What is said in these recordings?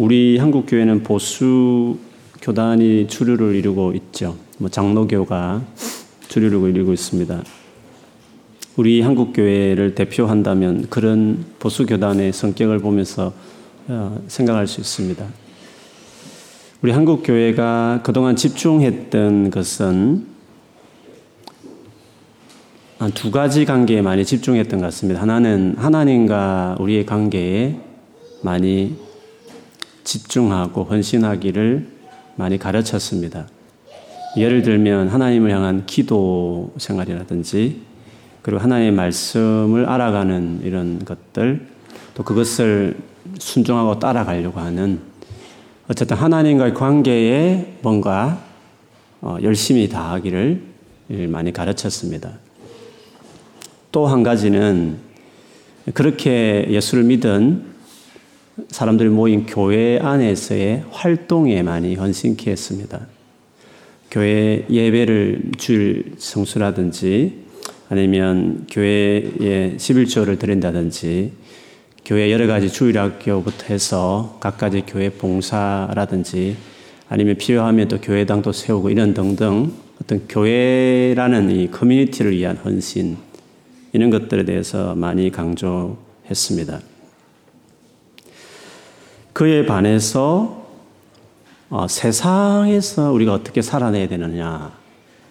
우리 한국 교회는 보수 교단이 주류를 이루고 있죠. 뭐 장로교가 주류를 이루고 있습니다. 우리 한국 교회를 대표한다면 그런 보수 교단의 성격을 보면서 어, 생각할 수 있습니다. 우리 한국 교회가 그동안 집중했던 것은 두 가지 관계에 많이 집중했던 것 같습니다. 하나는 하나님과 우리의 관계에 많이 집중하고 헌신하기를 많이 가르쳤습니다. 예를 들면 하나님을 향한 기도 생활이라든지 그리고 하나님의 말씀을 알아가는 이런 것들 또 그것을 순종하고 따라가려고 하는 어쨌든 하나님과의 관계에 뭔가 어, 열심히 다하기를 많이 가르쳤습니다. 또 한 가지는 그렇게 예수를 믿은 사람들이 모인 교회 안에서의 활동에 많이 헌신케 했습니다. 교회 예배를 줄 성수라든지 아니면 교회에 11조를 드린다든지 교회 여러 가지 주일학교부터 해서 각가지 교회 봉사라든지 아니면 필요하면 또 교회당도 세우고 이런 등등 어떤 교회라는 이 커뮤니티를 위한 헌신 이런 것들에 대해서 많이 강조했습니다. 그에 반해서 어, 세상에서 우리가 어떻게 살아내야 되느냐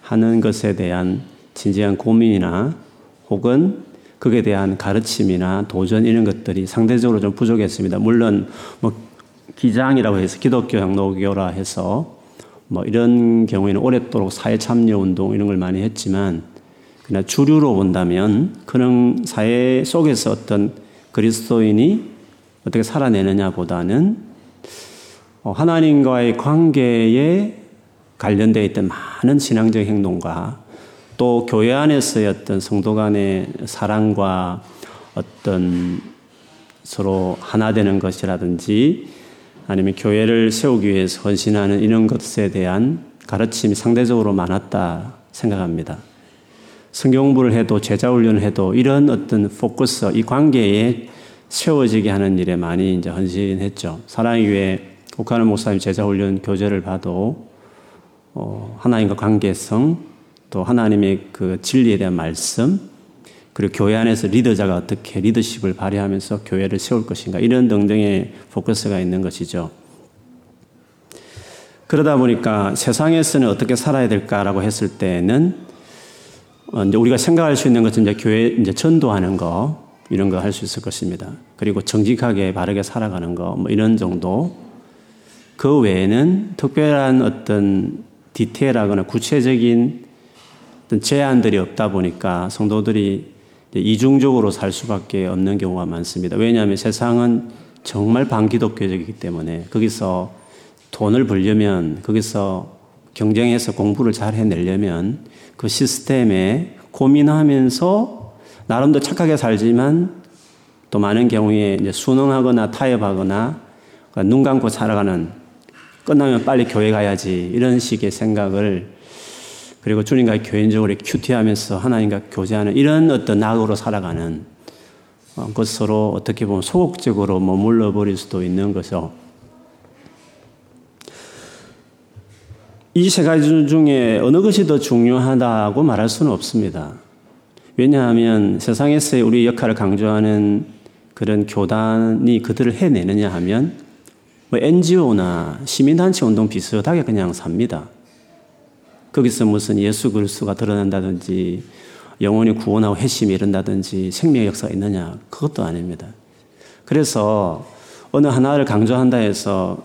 하는 것에 대한 진지한 고민이나 혹은 그에 대한 가르침이나 도전 이런 것들이 상대적으로 좀 부족했습니다. 물론 뭐 기장이라고 해서 기독교 양로교라 해서 뭐 이런 경우에는 오랫도록 사회 참여 운동 이런 걸 많이 했지만 그러나 주류로 본다면 그런 사회 속에서 어떤 그리스도인이 어떻게 살아내느냐 보다는 어, 하나님과의 관계에 관련되어 있던 많은 신앙적 행동과 또 교회 안에서의 어떤 성도 간의 사랑과 어떤 서로 하나 되는 것이라든지 아니면 교회를 세우기 위해서 헌신하는 이런 것에 대한 가르침이 상대적으로 많았다 생각합니다. 성경 공부를 해도 제자 훈련을 해도 이런 어떤 포커스, 이 관계에 세워지게 하는 일에 많이 이제 헌신했죠. 사랑의 교회 국하는 목사님 제자 훈련 교재를 봐도 어, 하나님과 관계성 또 하나님의 그 진리에 대한 말씀, 그리고 교회 안에서 리더자가 어떻게 리더십을 발휘하면서 교회를 세울 것인가, 이런 등등의 포커스가 있는 것이죠. 그러다 보니까 세상에서는 어떻게 살아야 될까라고 했을 때는 어, 이제 우리가 생각할 수 있는 것은 이제 교회 이제 전도하는 거 이런 거 할 수 있을 것입니다. 그리고 정직하게 바르게 살아가는 거 뭐 이런 정도. 그 외에는 특별한 어떤 디테일하거나 구체적인 어떤 제한들이 없다 보니까 성도들이 이중적으로 살 수밖에 없는 경우가 많습니다. 왜냐하면 세상은 정말 반기독교적이기 때문에 거기서 돈을 벌려면 거기서 경쟁해서 공부를 잘 해내려면 그 시스템에 고민하면서 나름대로 착하게 살지만 또 많은 경우에 이제 순응하거나 타협하거나 그러니까 눈 감고 살아가는 끝나면 빨리 교회 가야지 이런 식의 생각을 그리고 주님과 교인적으로 큐티하면서 하나님과 교제하는 이런 어떤 낙으로 살아가는 어, 것으로 어떻게 보면 소극적으로 머물러 버릴 수도 있는 것이죠. 이 세 가지 중에 어느 것이 더 중요하다고 말할 수는 없습니다. 왜냐하면 세상에서의 우리 역할을 강조하는 그런 교단이 그들을 해내느냐 하면 뭐 NGO나 시민단체 운동 비슷하게 그냥 삽니다. 거기서 무슨 예수 그리스도가 드러난다든지 영혼이 구원하고 회심이 이른다든지 생명의 역사가 있느냐 그것도 아닙니다. 그래서 어느 하나를 강조한다 해서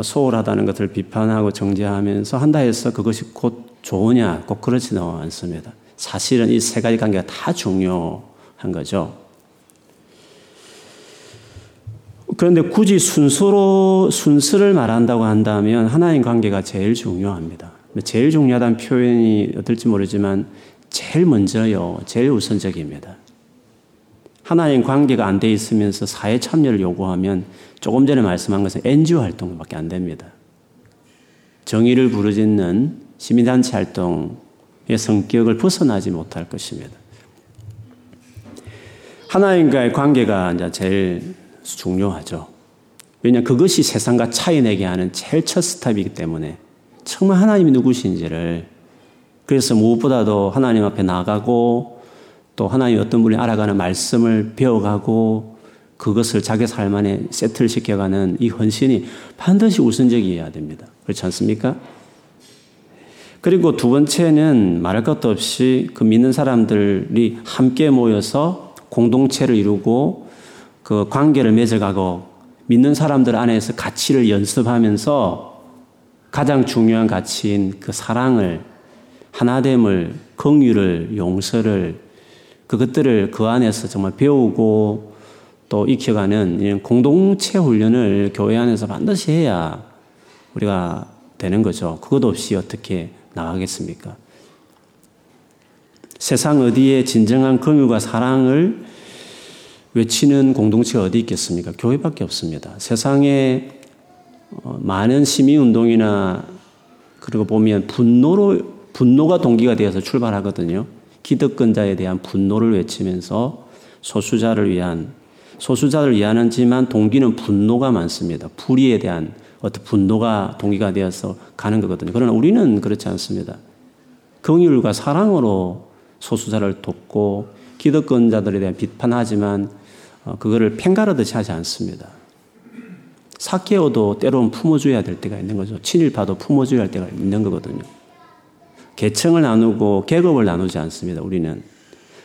소홀하다는 것을 비판하고 정죄하면서 한다 해서 그것이 곧 좋으냐 꼭 그렇지는 않습니다. 사실은 이 세 가지 관계가 다 중요한 거죠. 그런데 굳이 순서로 순서를 말한다고 한다면 하나님 관계가 제일 중요합니다. 제일 중요하다는 표현이 어떨지 모르지만 제일 먼저요, 제일 우선적입니다. 하나님 관계가 안 돼 있으면서 사회 참여를 요구하면 조금 전에 말씀한 것은 NGO 활동밖에 안 됩니다. 정의를 부르짖는 시민단체 활동의 성격을 벗어나지 못할 것입니다. 하나님과의 관계가 이제 제일 중요하죠. 왜냐 그것이 세상과 차이내게 하는 제일 첫 스텝이기 때문에 정말 하나님이 누구신지를 그래서 무엇보다도 하나님 앞에 나가고 또 하나님 어떤 분이 알아가는 말씀을 배워가고 그것을 자기 삶 안에 세트를 시켜가는 이 헌신이 반드시 우선적이어야 됩니다. 그렇지 않습니까? 그리고 두 번째는 말할 것도 없이 그 믿는 사람들이 함께 모여서 공동체를 이루고 그 관계를 맺어가고 믿는 사람들 안에서 가치를 연습하면서 가장 중요한 가치인 그 사랑을 하나됨을 긍휼을 용서를 그것들을 그 안에서 정말 배우고 또 익혀가는 이런 공동체 훈련을 교회 안에서 반드시 해야 우리가 되는 거죠. 그것 없이 어떻게 나가겠습니까? 세상 어디에 진정한 긍휼과 사랑을 외치는 공동체가 어디 있겠습니까? 교회밖에 없습니다. 세상에 어, 많은 시민 운동이나 그리고 보면 분노로 분노가 동기가 되어서 출발하거든요. 기득권자에 대한 분노를 외치면서 소수자를 위한 소수자를 위하는지만 동기는 분노가 많습니다. 불의에 대한 어떤 분노가 동기가 되어서 가는 거거든요. 그러나 우리는 그렇지 않습니다. 긍휼과 사랑으로 소수자를 돕고 기득권자들에 대한 비판하지만 어, 그거를 팽가르듯이 하지 않습니다. 사케오도 때로는 품어줘야 될 때가 있는 거죠. 친일파도 품어줘야 할 때가 있는 거거든요. 계층을 나누고 계급을 나누지 않습니다. 우리는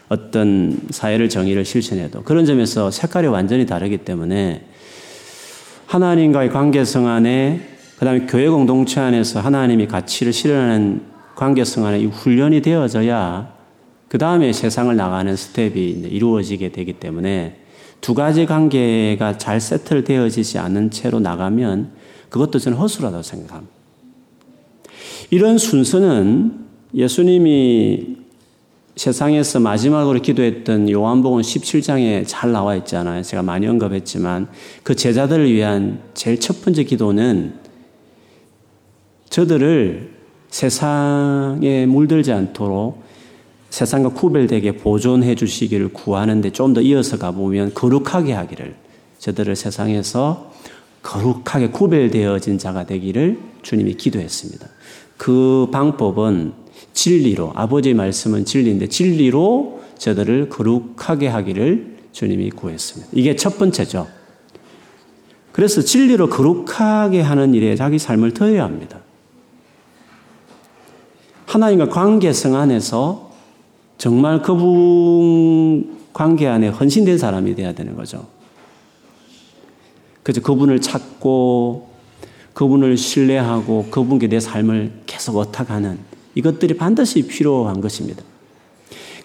어떤 사회를 정의를 실천해도 그런 점에서 색깔이 완전히 다르기 때문에 하나님과의 관계성 안에 그다음에 교회 공동체 안에서 하나님이 가치를 실현하는 관계성 안에 이 훈련이 되어져야 그 다음에 세상을 나가는 스텝이 이루어지게 되기 때문에 두 가지 관계가 잘 세틀되어지지 않은 채로 나가면 그것도 저는 허술하다고 생각합니다. 이런 순서는 예수님이 세상에서 마지막으로 기도했던 요한복음 17장에 잘 나와 있잖아요. 제가 많이 언급했지만 그 제자들을 위한 제일 첫 번째 기도는 저들을 세상에 물들지 않도록 세상과 구별되게 보존해 주시기를 구하는데 좀 더 이어서 가보면 거룩하게 하기를 저들을 세상에서 거룩하게 구별되어진 자가 되기를 주님이 기도했습니다. 그 방법은 진리로 아버지의 말씀은 진리인데 진리로 저들을 거룩하게 하기를 주님이 구했습니다. 이게 첫 번째죠. 그래서 진리로 거룩하게 하는 일에 자기 삶을 더해야 합니다. 하나님과 관계성 안에서 정말 그분 관계 안에 헌신된 사람이 되어야 되는 거죠. 그래서 그분을 찾고 그분을 신뢰하고 그분께 내 삶을 계속 어탁하는 이것들이 반드시 필요한 것입니다.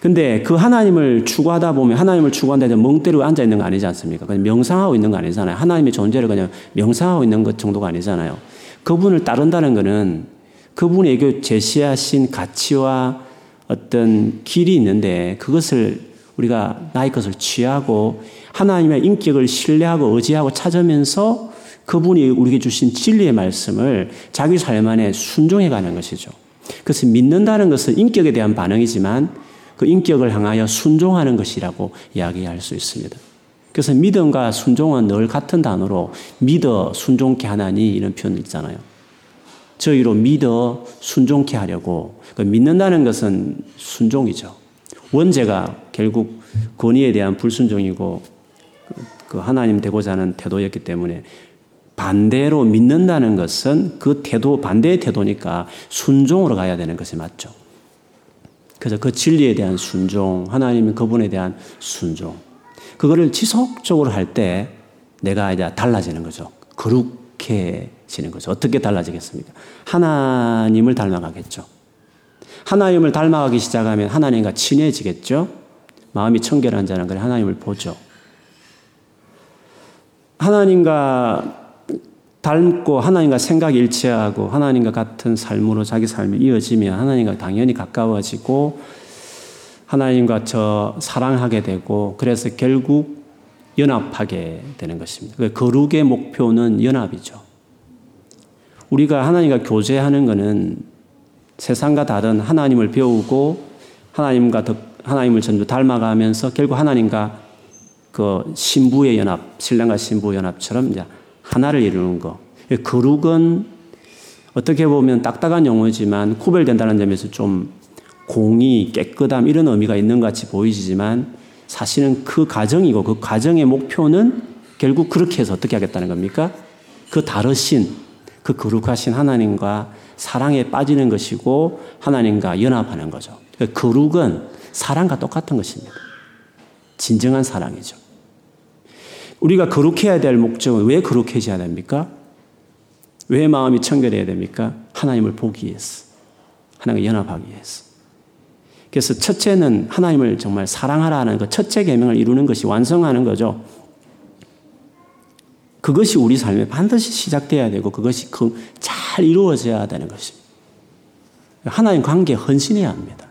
근데 그 하나님을 추구하다 보면 하나님을 추구한다 해서 멍 때리고 앉아 있는 거 아니지 않습니까? 그냥 명상하고 있는 거 아니잖아요. 하나님의 존재를 그냥 명상하고 있는 것 정도가 아니잖아요. 그분을 따른다는 것은 그분에게 제시하신 가치와 어떤 길이 있는데 그것을 우리가 나의 것을 취하고 하나님의 인격을 신뢰하고 의지하고 찾으면서 그분이 우리에게 주신 진리의 말씀을 자기 삶 안에 순종해 가는 것이죠. 그래서 믿는다는 것은 인격에 대한 반응이지만 그 인격을 향하여 순종하는 것이라고 이야기할 수 있습니다. 그래서 믿음과 순종은 늘 같은 단어로 믿어 순종케 하나니 이런 표현 있잖아요. 저희로 믿어 순종케 하려고 그 믿는다는 것은 순종이죠. 원죄가 결국 권위에 대한 불순종이고 그 하나님 되고자 하는 태도였기 때문에 반대로 믿는다는 것은 그 태도, 반대의 태도니까 순종으로 가야 되는 것이 맞죠. 그래서 그 진리에 대한 순종, 하나님 그분에 대한 순종. 그거를 지속적으로 할 때 내가 이제 달라지는 거죠. 거룩해지는 거죠. 어떻게 달라지겠습니까? 하나님을 닮아가겠죠. 하나님을 닮아가기 시작하면 하나님과 친해지겠죠. 마음이 청결한 자는 그래 하나님을 보죠. 하나님과 닮고 하나님과 생각이 일치하고 하나님과 같은 삶으로 자기 삶이 이어지면 하나님과 당연히 가까워지고 하나님과 저 사랑하게 되고 그래서 결국 연합하게 되는 것입니다. 그 거룩의 목표는 연합이죠. 우리가 하나님과 교제하는 것은 세상과 다른 하나님을 배우고 하나님과 더, 하나님을 전부 닮아가면서 결국 하나님과 그 신부의 연합, 신랑과 신부 연합처럼 이제 하나를 이루는 거. 거룩은 어떻게 보면 딱딱한 용어지만 구별된다는 점에서 좀 공의, 깨끗함 이런 의미가 있는 것 같이 보이지만 사실은 그 과정이고 그 과정의 목표는 결국 그렇게 해서 어떻게 하겠다는 겁니까? 그 다르신, 그 거룩하신 하나님과 사랑에 빠지는 것이고 하나님과 연합하는 거죠. 그 거룩은 사랑과 똑같은 것입니다. 진정한 사랑이죠. 우리가 거룩해야 될 목적은 왜 거룩해져야 됩니까? 왜 마음이 청결해야 됩니까? 하나님을 보기 위해서. 하나님과 연합하기 위해서. 그래서 첫째는 하나님을 정말 사랑하라는 그 첫째 계명을 이루는 것이 완성하는 거죠. 그것이 우리 삶에 반드시 시작돼야 되고 그것이 그 잘 이루어져야 되는 것입니다. 하나님 관계에 헌신해야 합니다.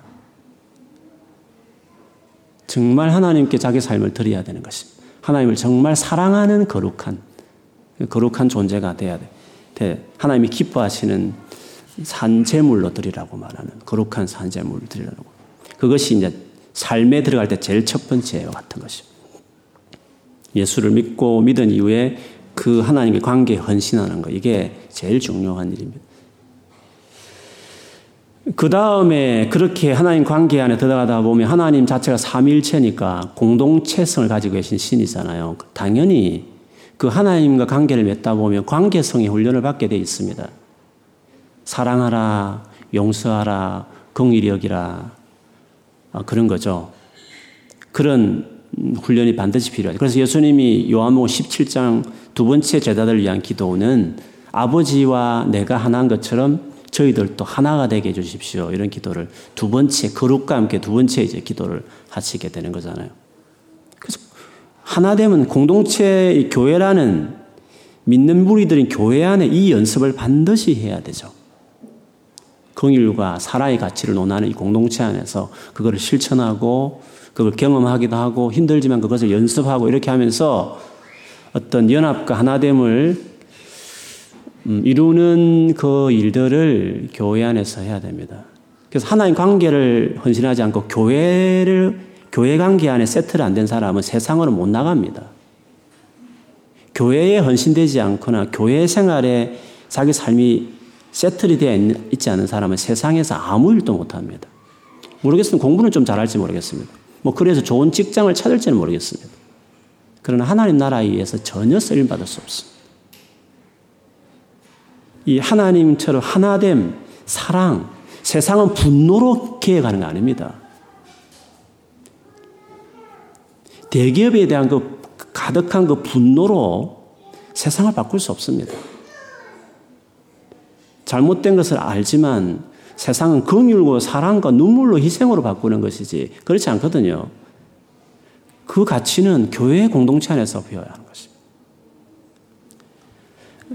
정말 하나님께 자기 삶을 드려야 되는 것입니다. 하나님을 정말 사랑하는 거룩한 거룩한 존재가 돼야 돼. 하나님이 기뻐하시는 산재물로 드리라고 말하는 거룩한 산재물을 드리라고. 그것이 이제 삶에 들어갈 때 제일 첫 번째와 같은 것입니다. 예수를 믿고 믿은 이후에 그 하나님의 관계에 헌신하는 거 이게 제일 중요한 일입니다. 그 다음에 그렇게 하나님 관계 안에 들어가다 보면 하나님 자체가 삼일체니까 공동체성을 가지고 계신 신이잖아요. 당연히 그 하나님과 관계를 맺다 보면 관계성의 훈련을 받게 돼 있습니다. 사랑하라, 용서하라, 긍휼히 여기라 아, 그런 거죠. 그런 훈련이 반드시 필요하죠. 그래서 예수님이 요한복음 17장 두 번째 제자들을 위한 기도는 아버지와 내가 하나인 것처럼 저희들도 하나가 되게 해 주십시오. 이런 기도를 두 번째, 거룩과 함께 두 번째 이제 기도를 하시게 되는 거잖아요. 그래서 하나 되면 공동체 교회라는 믿는 무리들인 교회 안에 이 연습을 반드시 해야 되죠. 긍일과 사랑의 가치를 논하는 이 공동체 안에서 그거를 실천하고 그걸 경험하기도 하고 힘들지만 그것을 연습하고 이렇게 하면서 어떤 연합과 하나됨을 음, 이루는 그 일들을 교회 안에서 해야 됩니다. 그래서 하나님 관계를 헌신하지 않고 교회를 교회 관계 안에 세트를 안 된 사람은 세상으로 못 나갑니다. 교회에 헌신되지 않거나 교회 생활에 자기 삶이 세틀이 되어 있지 않은 사람은 세상에서 아무 일도 못 합니다. 모르겠습니다. 공부는 좀 잘할지 모르겠습니다. 뭐 그래서 좋은 직장을 찾을지는 모르겠습니다. 그러나 하나님 나라에 의해서 전혀 쓰임 받을 수 없습니다. 이 하나님처럼 하나됨, 사랑, 세상은 분노로 기획하는 거 아닙니다. 대기업에 대한 그 가득한 그 분노로 세상을 바꿀 수 없습니다. 잘못된 것을 알지만 세상은 긍휼과 사랑과 눈물로 희생으로 바꾸는 것이지 그렇지 않거든요. 그 가치는 교회 공동체 안에서 배워야 하는 것입니다.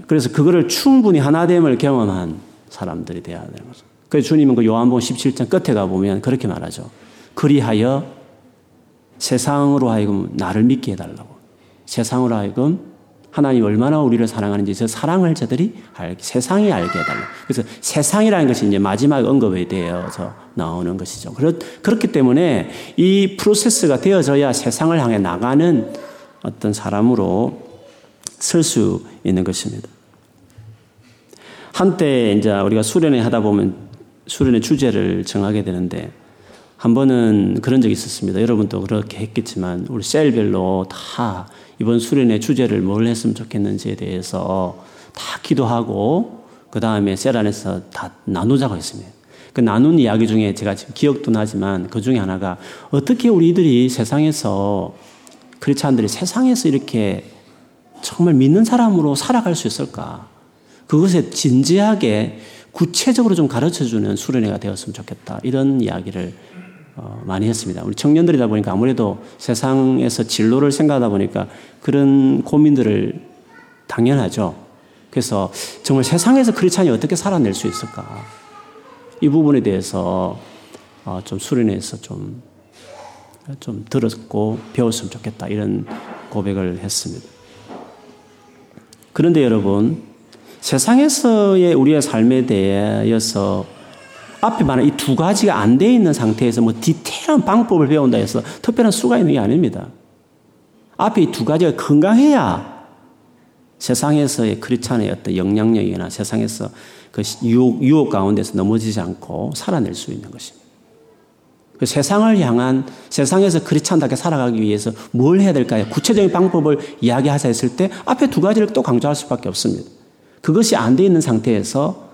그래서 그거를 충분히 하나됨을 경험한 사람들이 되어야 되는 거죠. 그래서 주님은 그 요한복음 17장 끝에 가보면 그렇게 말하죠. 그리하여 세상으로 하여금 나를 믿게 해달라고. 세상으로 하여금 하나님 얼마나 우리를 사랑하는지 저 사랑을 저들이 알, 세상이 알게 해달라. 그래서 세상이라는 것이 이제 마지막 언급에 대해서 나오는 것이죠. 그렇, 그렇기 때문에 이 프로세스가 되어져야 세상을 향해 나가는 어떤 사람으로 설수 있는 것입니다. 한때 이제 우리가 수련회 하다 보면 수련회 주제를 정하게 되는데 한 번은 그런 적이 있었습니다. 여러분도 그렇게 했겠지만 우리 셀별로 다 이번 수련의 주제를 뭘 했으면 좋겠는지에 대해서 다 기도하고 그 다음에 셀 안에서 다 나누자고 했습니다. 그 나눈 이야기 중에 제가 지금 기억도 나지만 그 중에 하나가 어떻게 우리들이 세상에서 크리스찬들이 세상에서 이렇게 정말 믿는 사람으로 살아갈 수 있을까? 그것에 진지하게 구체적으로 좀 가르쳐 주는 수련회가 되었으면 좋겠다. 이런 이야기를 어, 많이 했습니다. 우리 청년들이다 보니까 아무래도 세상에서 진로를 생각하다 보니까 그런 고민들을 당연하죠. 그래서 정말 세상에서 크리스찬이 어떻게 살아낼 수 있을까? 이 부분에 대해서 어, 좀 수련해서 좀, 좀 들었고 배웠으면 좋겠다. 이런 고백을 했습니다. 그런데 여러분, 세상에서의 우리의 삶에 대해서 앞에 말한 이 두 가지가 안 돼 있는 상태에서 뭐 디테일한 방법을 배운다 해서 특별한 수가 있는 게 아닙니다. 앞에 이 두 가지가 건강해야 세상에서의 크리스찬의 어떤 영향력이나 세상에서 그 유혹, 유혹 가운데서 넘어지지 않고 살아낼 수 있는 것입니다. 그 세상을 향한 세상에서 크리스찬답게 살아가기 위해서 뭘 해야 될까요? 구체적인 방법을 이야기하자 했을 때 앞에 두 가지를 또 강조할 수밖에 없습니다. 그것이 안 돼 있는 상태에서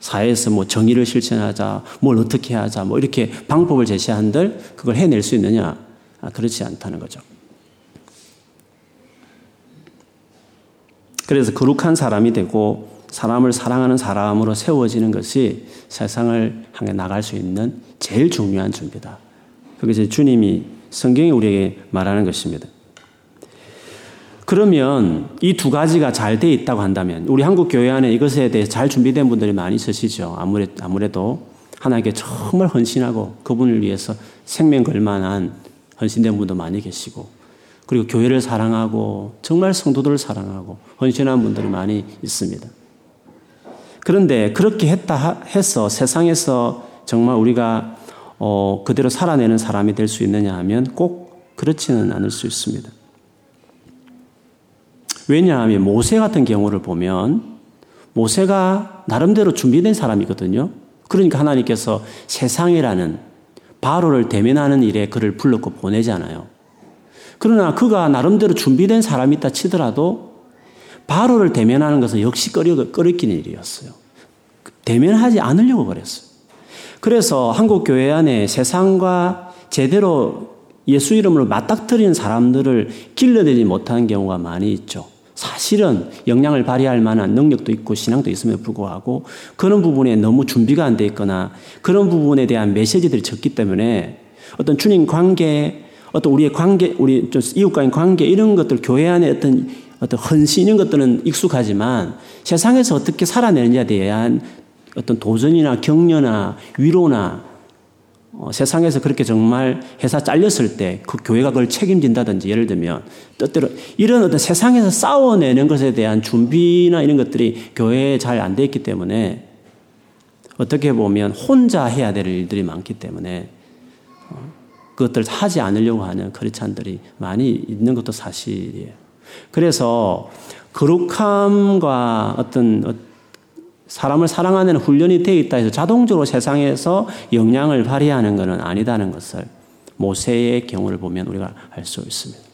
사회에서 뭐 정의를 실천하자, 뭘 어떻게 하자, 뭐 이렇게 방법을 제시한들 그걸 해낼 수 있느냐? 아, 그렇지 않다는 거죠. 그래서 거룩한 사람이 되고 사람을 사랑하는 사람으로 세워지는 것이 세상을 향해 나갈 수 있는 제일 중요한 준비다. 그게 주님이 성경이 우리에게 말하는 것입니다. 그러면 이 두 가지가 잘 돼 있다고 한다면 우리 한국 교회 안에 이것에 대해 잘 준비된 분들이 많이 있으시죠. 아무래도, 하나님께 정말 헌신하고 그분을 위해서 생명 걸 만한 헌신된 분도 많이 계시고 그리고 교회를 사랑하고 정말 성도들을 사랑하고 헌신한 분들이 많이 있습니다. 그런데 그렇게 했다 해서 세상에서 정말 우리가 어, 그대로 살아내는 사람이 될 수 있느냐 하면 꼭 그렇지는 않을 수 있습니다. 왜냐하면 모세 같은 경우를 보면 모세가 나름대로 준비된 사람이거든요. 그러니까 하나님께서 세상이라는 바로를 대면하는 일에 그를 불렀고 보내잖아요. 그러나 그가 나름대로 준비된 사람이 있다 치더라도 바로를 대면하는 것은 역시 꺼려, 꺼리끼는 일이었어요. 대면하지 않으려고 그랬어요. 그래서 한국 교회 안에 세상과 제대로 예수 이름으로 맞닥뜨리는 사람들을 길러내지 못하는 경우가 많이 있죠. 사실은 역량을 발휘할 만한 능력도 있고 신앙도 있음에도 불구하고 그런 부분에 너무 준비가 안 돼 있거나 그런 부분에 대한 메시지들이 적기 때문에 어떤 주님 관계, 어떤 우리의 관계, 우리 이웃과의 관계 이런 것들 교회 안에 어떤 어떤 헌신 이런 것들은 익숙하지만 세상에서 어떻게 살아내느냐에 대한 어떤 도전이나 격려나 위로나 어, 세상에서 그렇게 정말 회사 잘렸을 때 그 교회가 그걸 책임진다든지 예를 들면 뜻대로 이런 어떤 세상에서 싸워내는 것에 대한 준비나 이런 것들이 교회에 잘 안 돼 있기 때문에 어떻게 보면 혼자 해야 될 일들이 많기 때문에 어, 그것들을 하지 않으려고 하는 크리스찬들이 많이 있는 것도 사실이에요. 그래서 거룩함과 어떤 사람을 사랑하는 훈련이 되어 있다 해서 자동적으로 세상에서 영향을 발휘하는 것은 아니다는 것을 모세의 경우를 보면 우리가 알 수 있습니다.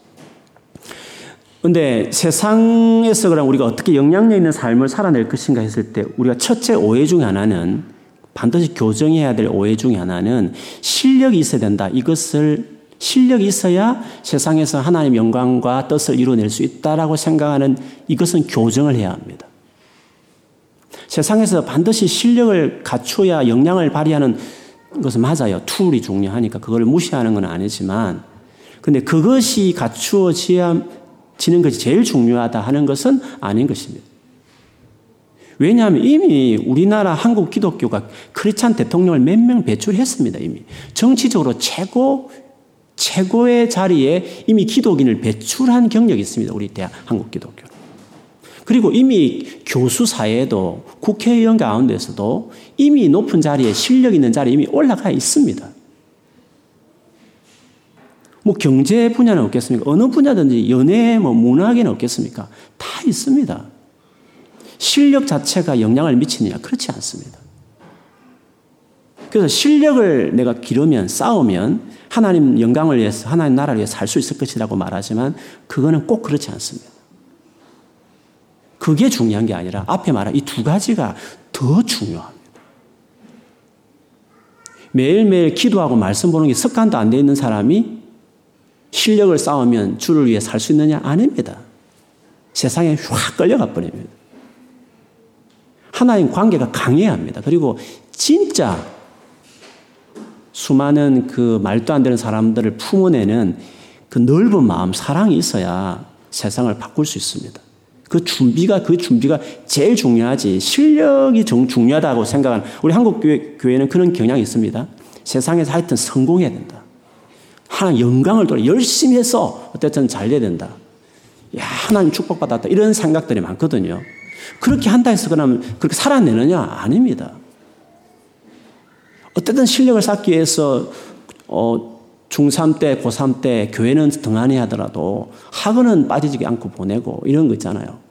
근데 세상에서 그럼 우리가 어떻게 영향력 있는 삶을 살아낼 것인가 했을 때 우리가 첫째 오해 중에 하나는 반드시 교정해야 될 오해 중에 하나는 실력이 있어야 된다. 이것을 실력이 있어야 세상에서 하나님 영광과 뜻을 이루어낼 수 있다라고 생각하는 이것은 교정을 해야 합니다. 세상에서 반드시 실력을 갖춰야 역량을 발휘하는 것은 맞아요. 툴이 중요하니까 그걸 무시하는 건 아니지만 근데 그것이 갖추어지야 지는 것이 제일 중요하다 하는 것은 아닌 것입니다. 왜냐하면 이미 우리나라 한국 기독교가 크리스찬 대통령을 몇 명 배출했습니다. 이미 정치적으로 최고 최고의 자리에 이미 기독인을 배출한 경력이 있습니다. 우리 대한 한국 기독교. 그리고 이미 교수 사회도 국회의원 가운데서도 이미 높은 자리에 실력 있는 자리에 이미 올라가 있습니다. 뭐 경제 분야는 없겠습니까? 어느 분야든지 연예, 뭐 문학에는 없겠습니까? 다 있습니다. 실력 자체가 영향을 미치느냐? 그렇지 않습니다. 그래서 실력을 내가 기르면 싸우면 하나님 영광을 위해서 하나님 나라를 위해 살수 있을 것이라고 말하지만 그거는 꼭 그렇지 않습니다. 그게 중요한 게 아니라 앞에 말한 이 두 가지가 더 중요합니다. 매일매일 기도하고 말씀 보는 게 습관도 안 돼 있는 사람이 실력을 쌓으면 주를 위해 살 수 있느냐? 아닙니다. 세상에 확 끌려가 버립니다. 하나님 관계가 강해야 합니다. 그리고 진짜 수많은 그 말도 안 되는 사람들을 품어내는 그 넓은 마음, 사랑이 있어야 세상을 바꿀 수 있습니다. 그 준비가 그 준비가 제일 중요하지 실력이 정 중요하다고 생각하는 우리 한국 교회, 교회는 그런 경향이 있습니다. 세상에서 하여튼 성공해야 된다. 하나님 영광을 돌아 열심히 해서 어쨌든 잘 돼야 된다. 야 하나님 축복받았다 이런 생각들이 많거든요. 그렇게 한다 해서 그러면 그렇게 살아내느냐 아닙니다. 어쨌든 실력을 쌓기 위해서 어, 중3 때, 고3 때 교회는 등한히 하더라도 학원은 빠지지 않고 보내고 이런 거 있잖아요.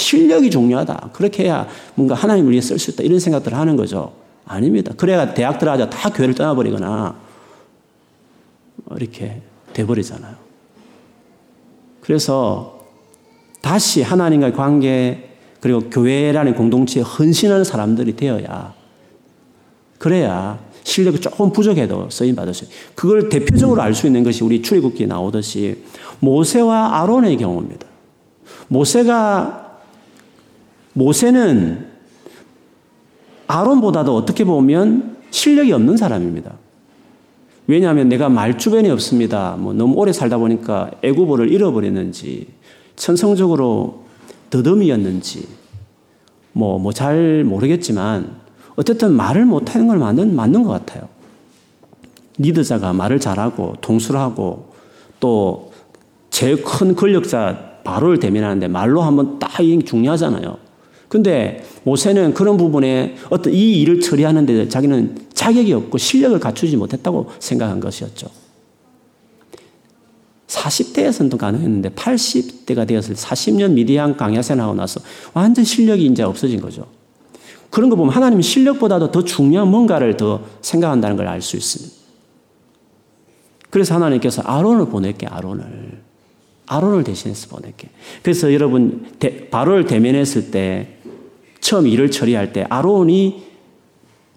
실력이 중요하다. 그렇게 해야 뭔가 하나님을 위해 쓸 수 있다. 이런 생각들을 하는 거죠. 아닙니다. 그래야 대학 들어가자 다 교회를 떠나버리거나 이렇게 돼버리잖아요. 그래서 다시 하나님과의 관계 그리고 교회라는 공동체에 헌신하는 사람들이 되어야 그래야 실력이 조금 부족해도 쓰임 받으세요. 그걸 대표적으로 알 수 있는 것이 우리 출애굽기에 나오듯이 모세와 아론의 경우입니다. 모세가 모세는 아론보다도 어떻게 보면 실력이 없는 사람입니다. 왜냐하면 내가 말주변이 없습니다. 뭐 너무 오래 살다 보니까 애구보를 잃어버렸는지, 천성적으로 더듬이였는지, 뭐, 뭐잘 모르겠지만, 어쨌든 말을 못하는 걸 맞는, 맞는 것 같아요. 리더자가 말을 잘하고, 통술하고, 또 제일 큰 권력자 바로를 대면하는데 말로 한번 딱 중요하잖아요. 근데 모세는 그런 부분에 어떤 이 일을 처리하는데 자기는 자격이 없고 실력을 갖추지 못했다고 생각한 것이었죠. 40대에서는 가능했는데 80대가 되었을 때 40년 미디안 강야생 하고 나서 완전 실력이 이제 없어진 거죠. 그런 거 보면 하나님은 실력보다도 더 중요한 뭔가를 더 생각한다는 걸 알 수 있습니다. 그래서 하나님께서 아론을 보낼게, 아론을. 아론을 대신해서 보낼게. 그래서 여러분, 바로를 대면했을 때 처음 일을 처리할 때 아론이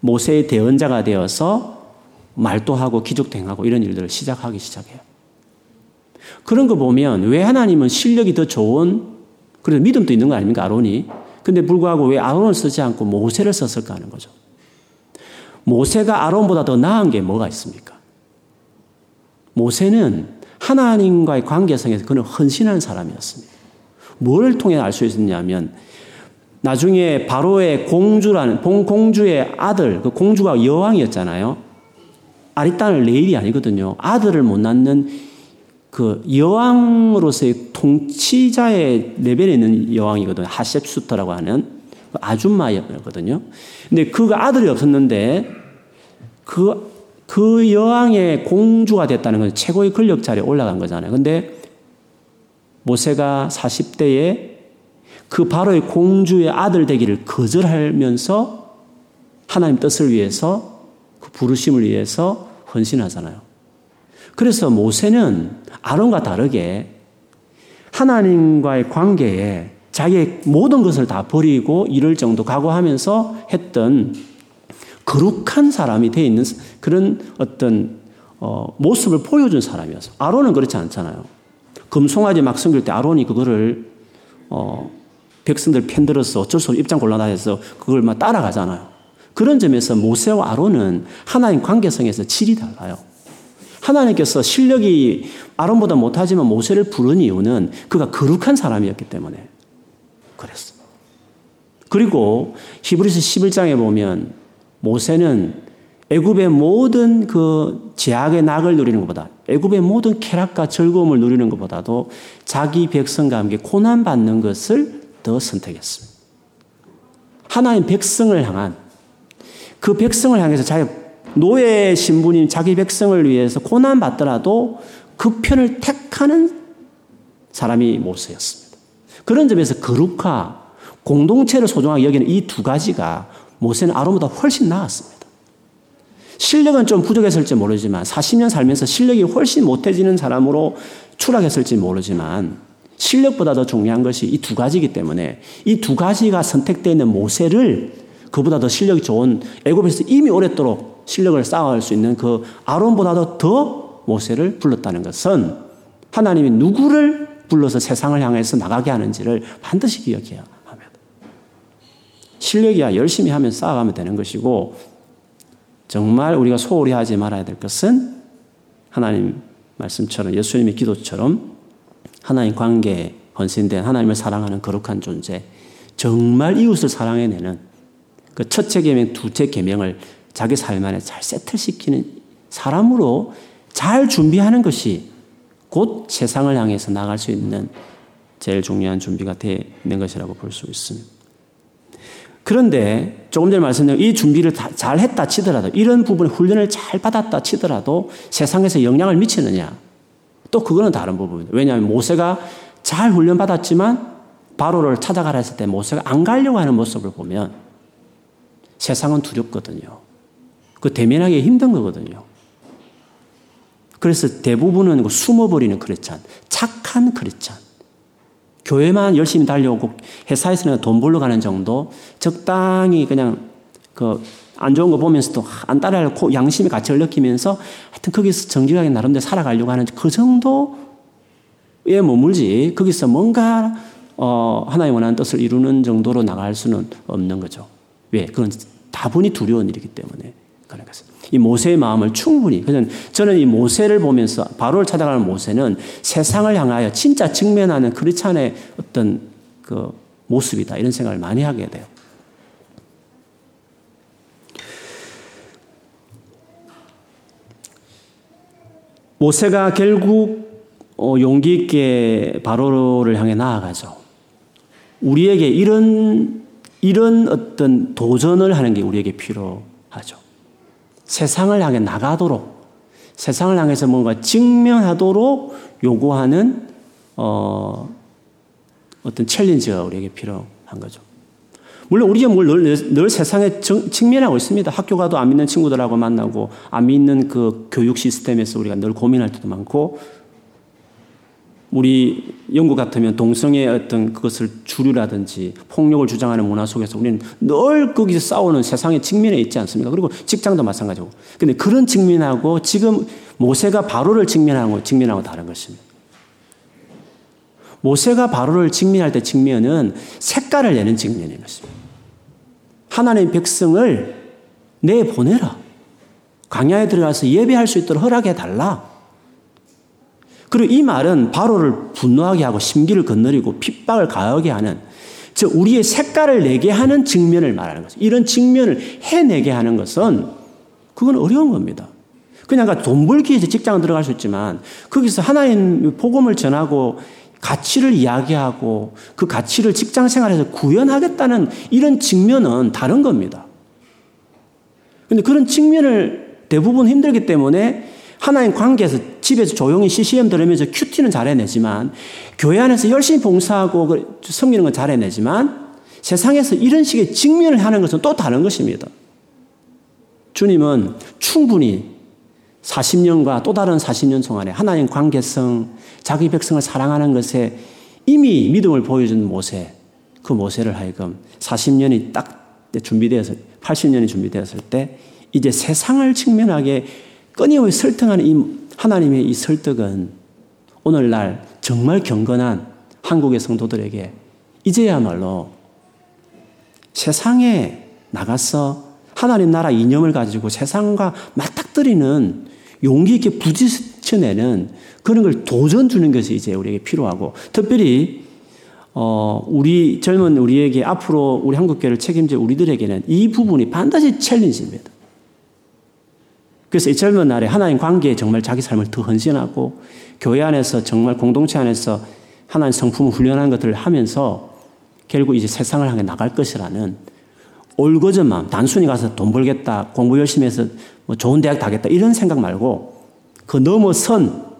모세의 대언자가 되어서 말도 하고 기적도 행하고 이런 일들을 시작하기 시작해요. 그런 거 보면 왜 하나님은 실력이 더 좋은 그래서 믿음도 있는 거 아닙니까 아론이? 근데 불구하고 왜 아론을 쓰지 않고 모세를 썼을까 하는 거죠. 모세가 아론보다 더 나은 게 뭐가 있습니까? 모세는 하나님과의 관계성에서 그는 헌신한 사람이었습니다. 뭘 통해 알 수 있었냐면 나중에 바로의 공주라는 공주의 아들, 그 공주가 여왕이었잖아요. 아리따는 레일이 아니거든요. 아들을 못 낳는 그 여왕으로서의 통치자의 레벨에 있는 여왕이거든요. 하셉수터라고 하는 그 아줌마였거든요. 근데 그 아들이 없었는데 그, 그 여왕의 공주가 됐다는 건 최고의 권력 자리에 올라간 거잖아요. 근데 모세가 40대에 그 바로의 공주의 아들 되기를 거절하면서 하나님 뜻을 위해서 그 부르심을 위해서 헌신하잖아요. 그래서 모세는 아론과 다르게 하나님과의 관계에 자기의 모든 것을 다 버리고 이럴 정도 각오하면서 했던 거룩한 사람이 돼 있는 그런 어떤 어, 모습을 보여준 사람이었어. 아론은 그렇지 않잖아요. 금송아지 막 섬길 때 아론이 그거를 어, 백성들 편들어서 어쩔 수 없이 입장 곤란해서 그걸 막 따라가잖아요. 그런 점에서 모세와 아론은 하나님 관계성에서 질이 달라요. 하나님께서 실력이 아론보다 못하지만 모세를 부른 이유는 그가 거룩한 사람이었기 때문에 그랬어. 그리고 히브리서 11장에 보면 모세는 애굽의 모든 그 제약의 낙을 누리는 것보다 애굽의 모든 쾌락과 즐거움을 누리는 것보다도 자기 백성과 함께 고난 받는 것을 더 선택했습니다. 하나님 백성을 향한 그 백성을 향해서 자기 노예 신분인 자기 백성을 위해서 고난 받더라도 그 편을 택하는 사람이 모세였습니다. 그런 점에서 거룩화, 공동체를 소중하게 여기는 이 두 가지가 모세는 아론보다 훨씬 나았습니다. 실력은 좀 부족했을지 모르지만 40년 살면서 실력이 훨씬 못해지는 사람으로 추락했을지 모르지만 실력보다 더 중요한 것이 이 두 가지이기 때문에 이 두 가지가 선택되어 있는 모세를 그보다 더 실력이 좋은 애굽에서 이미 오랫도록 실력을 쌓아갈 수 있는 그 아론보다도 더 모세를 불렀다는 것은 하나님이 누구를 불러서 세상을 향해서 나가게 하는지를 반드시 기억해야 합니다. 실력이야 열심히 하면 쌓아가면 되는 것이고 정말 우리가 소홀히 하지 말아야 될 것은 하나님 말씀처럼 예수님의 기도처럼 하나님 관계에 헌신된 하나님을 사랑하는 거룩한 존재, 정말 이웃을 사랑해내는 그 첫째 계명, 두째 계명을 자기 삶 안에 잘 세틀시키는 사람으로 잘 준비하는 것이 곧 세상을 향해서 나갈 수 있는 제일 중요한 준비가 되는 것이라고 볼 수 있습니다. 그런데 조금 전에 말씀드린 이 준비를 잘 했다 치더라도 이런 부분에 훈련을 잘 받았다 치더라도 세상에서 영향을 미치느냐? 또 그거는 다른 부분입니다. 왜냐하면 모세가 잘 훈련받았지만 바로를 찾아가라 했을 때 모세가 안 가려고 하는 모습을 보면 세상은 두렵거든요. 그 대면하기 힘든 거거든요. 그래서 대부분은 그 숨어버리는 크리스찬, 착한 크리스찬. 교회만 열심히 달려오고 회사에서는 돈 벌러 가는 정도 적당히 그냥 그 안 좋은 거 보면서도 안 따라할 양심의 가치를 느끼면서 하여튼 거기서 정직하게 나름대로 살아가려고 하는 그 정도에 머물지 거기서 뭔가 어 하나의 원하는 뜻을 이루는 정도로 나갈 수는 없는 거죠. 왜? 그건 다분히 두려운 일이기 때문에 그런 것은. 이 모세의 마음을 충분히, 그래서 저는 이 모세를 보면서 바로를 찾아가는 모세는 세상을 향하여 진짜 직면하는 크리스찬의 어떤 그 모습이다. 이런 생각을 많이 하게 돼요. 모세가 결국 어, 용기 있게 바로를 향해 나아가죠. 우리에게 이런 이런 어떤 도전을 하는 게 우리에게 필요하죠. 세상을 향해 나가도록 세상을 향해서 뭔가 직면하도록 요구하는 어, 어떤 챌린지가 우리에게 필요한 거죠. 물론 우리가 늘, 늘 세상에 정, 직면하고 있습니다. 학교 가도 안 믿는 친구들하고 만나고 안 믿는 그 교육 시스템에서 우리가 늘 고민할 때도 많고 우리 영국 같으면 동성의 어떤 그것을 주류라든지 폭력을 주장하는 문화 속에서 우리는 늘 거기서 싸우는 세상의 측면에 있지 않습니까? 그리고 직장도 마찬가지고. 근데 그런 측면하고 지금 모세가 바로를 직면하고 직면하고 다른 것입니다. 모세가 바로를 직면할 때 직면은 색깔을 내는 직면인 것입니다. 하나님 백성을 내보내라. 광야에 들어가서 예배할 수 있도록 허락해 달라. 그리고 이 말은 바로를 분노하게 하고 심기를 건드리고 핍박을 가하게 하는 즉 우리의 색깔을 내게 하는 측면을 말하는 거죠. 이런 측면을 해내게 하는 것은 그건 어려운 겁니다. 그냥 돈 벌기 위해서 직장 들어갈 수 있지만 거기서 하나님 복음을 전하고 가치를 이야기하고 그 가치를 직장 생활에서 구현하겠다는 이런 측면은 다른 겁니다. 근데 그런 측면을 대부분 힘들기 때문에 하나님 관계에서 집에서 조용히 CCM 들으면서 큐티는 잘 해내지만 교회 안에서 열심히 봉사하고 그 섬기는 건 잘 해내지만 세상에서 이런 식의 직면을 하는 것은 또 다른 것입니다. 주님은 충분히 40년과 또 다른 40년 동안에 하나님 관계성, 자기 백성을 사랑하는 것에 이미 믿음을 보여준 모세, 그 모세를 하여금 40년이 딱 준비되어서 80년이 준비되었을 때 이제 세상을 측면하게 끊임없이 설득하는 이 하나님의 이 설득은 오늘날 정말 경건한 한국의 성도들에게 이제야말로 세상에 나가서 하나님 나라 이념을 가지고 세상과 맞닥 뜨리는 용기 있게 부딪혀내는 그런 걸 도전 주는 것이 이제 우리에게 필요하고 특별히 어, 우리 젊은 우리에게 앞으로 우리 한국교회를 책임질 우리들에게는 이 부분이 반드시 챌린지입니다. 그래서 이 젊은 날에 하나님 관계에 정말 자기 삶을 더 헌신하고 교회 안에서 정말 공동체 안에서 하나님 성품을 훈련하는 것들을 하면서 결국 이제 세상을 향해 나갈 것이라는 올거전 마음, 단순히 가서 돈 벌겠다, 공부 열심히 해서 뭐 좋은 대학 가겠다, 이런 생각 말고 그 넘어선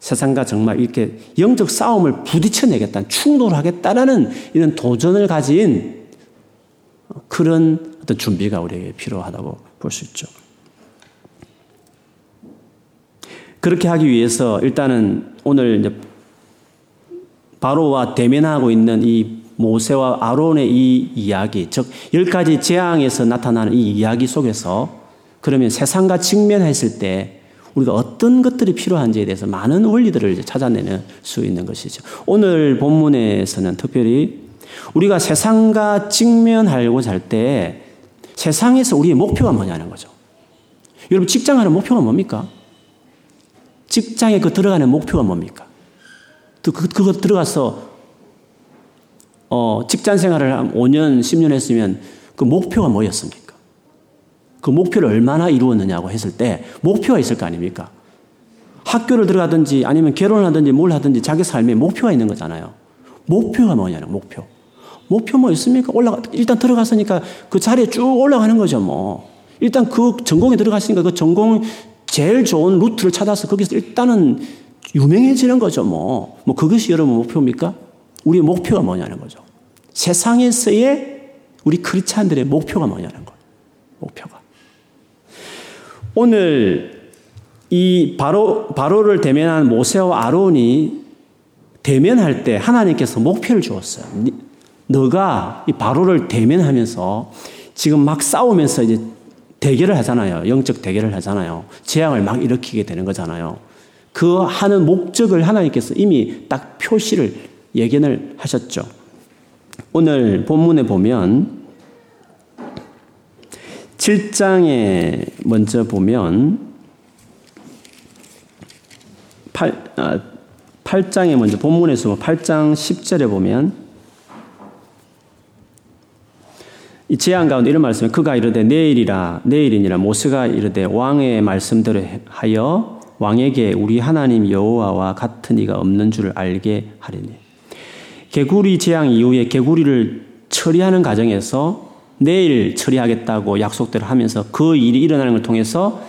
세상과 정말 이렇게 영적 싸움을 부딪혀내겠다, 충돌하겠다라는 이런 도전을 가진 그런 어떤 준비가 우리에게 필요하다고 볼 수 있죠. 그렇게 하기 위해서 일단은 오늘 바로와 대면하고 있는 이 모세와 아론의 이 이야기, 즉, 열 가지 재앙에서 나타나는 이 이야기 속에서 그러면 세상과 직면했을 때 우리가 어떤 것들이 필요한지에 대해서 많은 원리들을 찾아내는 수 있는 것이죠. 오늘 본문에서는 특별히 우리가 세상과 직면하려고 할때 세상에서 우리의 목표가 뭐냐는 거죠. 여러분, 직장 하는 목표가 뭡니까? 직장에 그 들어가는 목표가 뭡니까? 그, 그거 들어가서, 어, 직장 생활을 한 5년, 10년 했으면 그 목표가 뭐였습니까? 그 목표를 얼마나 이루었느냐고 했을 때 목표가 있을 거 아닙니까? 학교를 들어가든지 아니면 결혼을 하든지 뭘 하든지 자기 삶에 목표가 있는 거잖아요. 목표가 뭐냐는 목표. 목표 뭐 있습니까? 올라가, 일단 들어갔으니까 그 자리에 쭉 올라가는 거죠, 뭐. 일단 그 전공에 들어갔으니까 그 전공 제일 좋은 루트를 찾아서 거기서 일단은 유명해지는 거죠, 뭐. 뭐 그것이 여러분 목표입니까? 우리의 목표가 뭐냐는 거죠. 세상에서의 우리 크리스찬들의 목표가 뭐냐는 거예요. 목표가. 오늘 이 바로 바로를 대면한 모세와 아론이 대면할 때 하나님께서 목표를 주었어요. 너가 이 바로를 대면하면서 지금 막 싸우면서 이제 대결을 하잖아요. 영적 대결을 하잖아요. 재앙을 막 일으키게 되는 거잖아요. 그 하는 목적을 하나님께서 이미 딱 표시를 예견을 하셨죠. 오늘 본문에 보면 7장에 먼저 보면 8, 아, 8장에 먼저 본문에서 8장 10절에 보면 이 재앙 가운데 이런 말씀을 그가 이르되 내일이라 내일이니라 모세가 이르되 왕의 말씀대로 하여 왕에게 우리 하나님 여호와와 같은 이가 없는 줄을 알게 하리니 개구리 재앙 이후에 개구리를 처리하는 과정에서 내일 처리하겠다고 약속대로 하면서 그 일이 일어나는 걸 통해서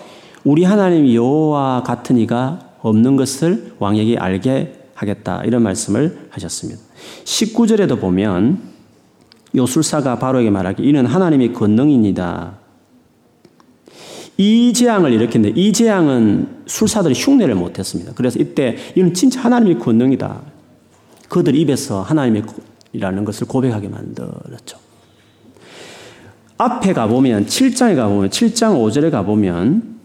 우리 하나님 여호와 같은 이가 없는 것을 왕에게 알게 하겠다 이런 말씀을 하셨습니다. 19절에도 보면 요술사가 바로에게 말하기 이는 하나님의 권능입니다. 이 재앙을 일으켰는데 이 재앙은 술사들이 흉내를 못했습니다. 그래서 이때 이는 진짜 하나님의 권능이다. 그들 입에서 하나님이라는 것을 고백하게 만들었죠. 앞에 가보면 7장에 가보면 7장 5절에 가보면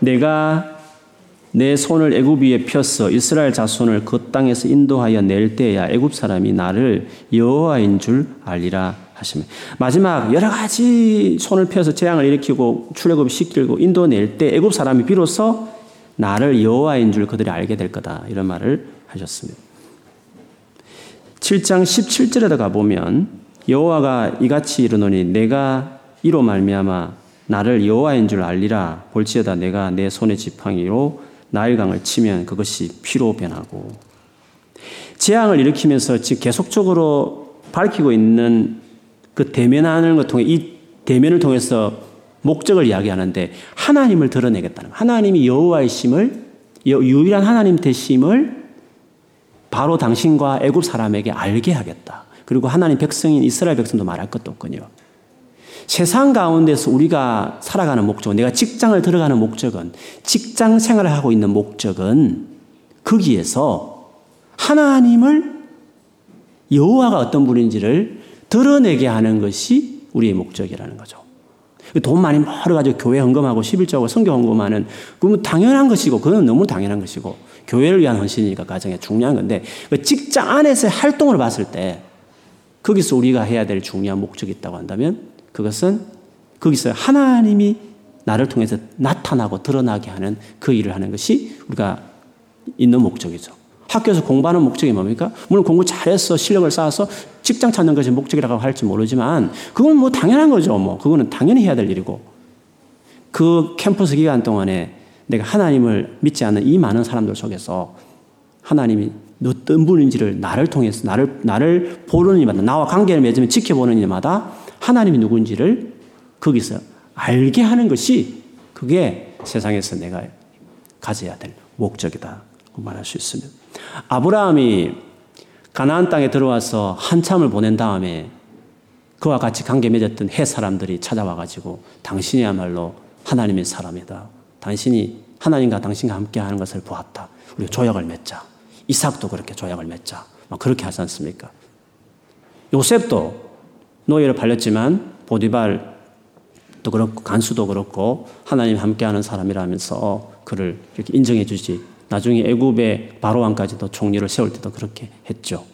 내가 내 손을 애굽 위에 펴서 이스라엘 자손을 그 땅에서 인도하여 낼 때야 애굽 사람이 나를 여호와인 줄 알리라 하시면 마지막 여러 가지 손을 펴서 재앙을 일으키고 출애굽 시키고 인도 낼 때 애굽 사람이 비로소 나를 여호와인 줄 그들이 알게 될 거다 이런 말을 하셨습니다. 7장 17절에 가 보면 여호와가 이같이 이르노니 내가 이로 말미암아 나를 여호와인 줄 알리라 볼지어다 내가 내 손의 지팡이로 나일강을 치면 그것이 피로 변하고 재앙을 일으키면서 지금 계속적으로 밝히고 있는 그 대면하는 것 통해 이 대면을 통해서 목적을 이야기하는데 하나님을 드러내겠다는 하나님이 여호와의 심을 유일한 하나님 되심을 바로 당신과 애굽 사람에게 알게 하겠다. 그리고 하나님 백성인 이스라엘 백성도 말할 것도 없군요. 세상 가운데서 우리가 살아가는 목적은 내가 직장을 들어가는 목적은 직장 생활을 하고 있는 목적은 거기에서 하나님을 여호와가 어떤 분인지를 드러내게 하는 것이 우리의 목적이라는 거죠. 돈 많이 벌어가지고 교회 헌금하고 11조하고 성경 헌금하는 그건 당연한 것이고 그건 너무 당연한 것이고 교회를 위한 헌신이니까 가정에 중요한 건데 그 직장 안에서의 활동을 봤을 때 거기서 우리가 해야 될 중요한 목적이 있다고 한다면 그것은 거기서 하나님이 나를 통해서 나타나고 드러나게 하는 그 일을 하는 것이 우리가 있는 목적이죠. 학교에서 공부하는 목적이 뭡니까? 물론 공부 잘해서 실력을 쌓아서 직장 찾는 것이 목적이라고 할지 모르지만 그건 뭐 당연한 거죠. 뭐 그거는 당연히 해야 될 일이고 그 캠퍼스 기간 동안에 내가 하나님을 믿지 않는 이 많은 사람들 속에서 하나님이 어떤 분인지를 나를 통해서 나를 나를 보는 이마다 나와 관계를 맺으면 지켜보는 이마다 하나님이 누군지를 거기서 알게 하는 것이 그게 세상에서 내가 가져야 될 목적이다. 말할 수 있습니다. 아브라함이 가나안 땅에 들어와서 한참을 보낸 다음에 그와 같이 관계 맺었던 해 사람들이 찾아와 가지고 당신이야말로 하나님의 사람이다. 당신이 하나님과 당신과 함께 하는 것을 보았다. 우리 조약을 맺자. 이삭도 그렇게 조약을 맺자. 막 그렇게 하지 않습니까? 요셉도 노예를 팔렸지만 보디발도 그렇고 간수도 그렇고 하나님 함께하는 사람이라면서 그를 이렇게 인정해 주지. 나중에 애굽의 바로 왕까지도 총리를 세울 때도 그렇게 했죠.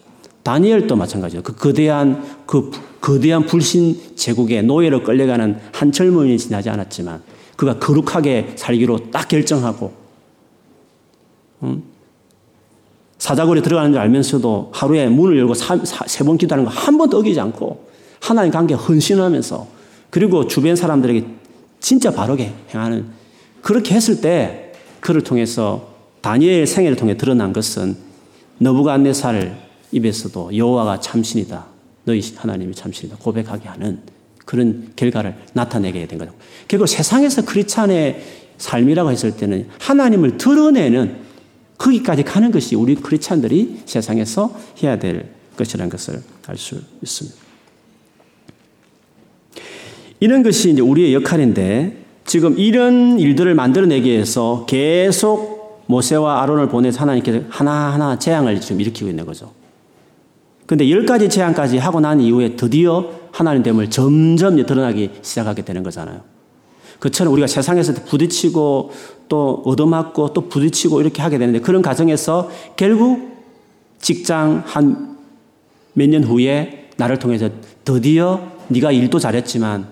다니엘도 마찬가지예요. 그 거대한 그 거대한 불신 제국에 노예로 끌려가는 한 젊은이 지나지 않았지만 그가 거룩하게 살기로 딱 결정하고 음? 사자굴에 들어가는 줄 알면서도 하루에 문을 열고 세 번 기도하는 거 한 번도 어기지 않고 하나님 관계 헌신하면서 그리고 주변 사람들에게 진짜 바르게 행하는 그렇게 했을 때 그를 통해서 다니엘 생애를 통해 드러난 것은 너부갓네살 입에서도 여호와가 참신이다. 너희 하나님이 참신이다. 고백하게 하는 그런 결과를 나타내게 된 거죠. 결국 세상에서 크리스찬의 삶이라고 했을 때는 하나님을 드러내는 거기까지 가는 것이 우리 크리스찬들이 세상에서 해야 될 것이라는 것을 알 수 있습니다. 이런 것이 이제 우리의 역할인데 지금 이런 일들을 만들어내기 위해서 계속 모세와 아론을 보내서 하나님께서 하나하나 재앙을 지금 일으키고 있는 거죠. 근데 열 가지 재앙까지 하고 난 이후에 드디어 하나님 됨을 점점 드러나기 시작하게 되는 거잖아요. 그처럼 우리가 세상에서 부딪히고 또 얻어맞고 또 부딪히고 이렇게 하게 되는데 그런 과정에서 결국 직장 한 몇 년 후에 나를 통해서 드디어 네가 일도 잘했지만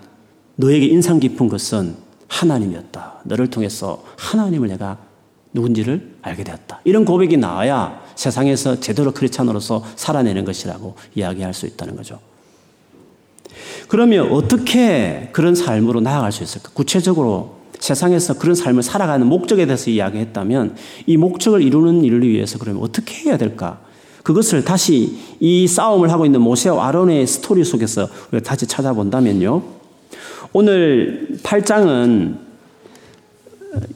너에게 인상 깊은 것은 하나님이었다. 너를 통해서 하나님을 내가 누군지를 알게 되었다. 이런 고백이 나와야 세상에서 제대로 크리스찬으로서 살아내는 것이라고 이야기할 수 있다는 거죠. 그러면 어떻게 그런 삶으로 나아갈 수 있을까? 구체적으로 세상에서 그런 삶을 살아가는 목적에 대해서 이야기했다면 이 목적을 이루는 일을 위해서 그러면 어떻게 해야 될까? 그것을 다시 이 싸움을 하고 있는 모세와 아론의 스토리 속에서 우리가 다시 찾아본다면요. 오늘 8장은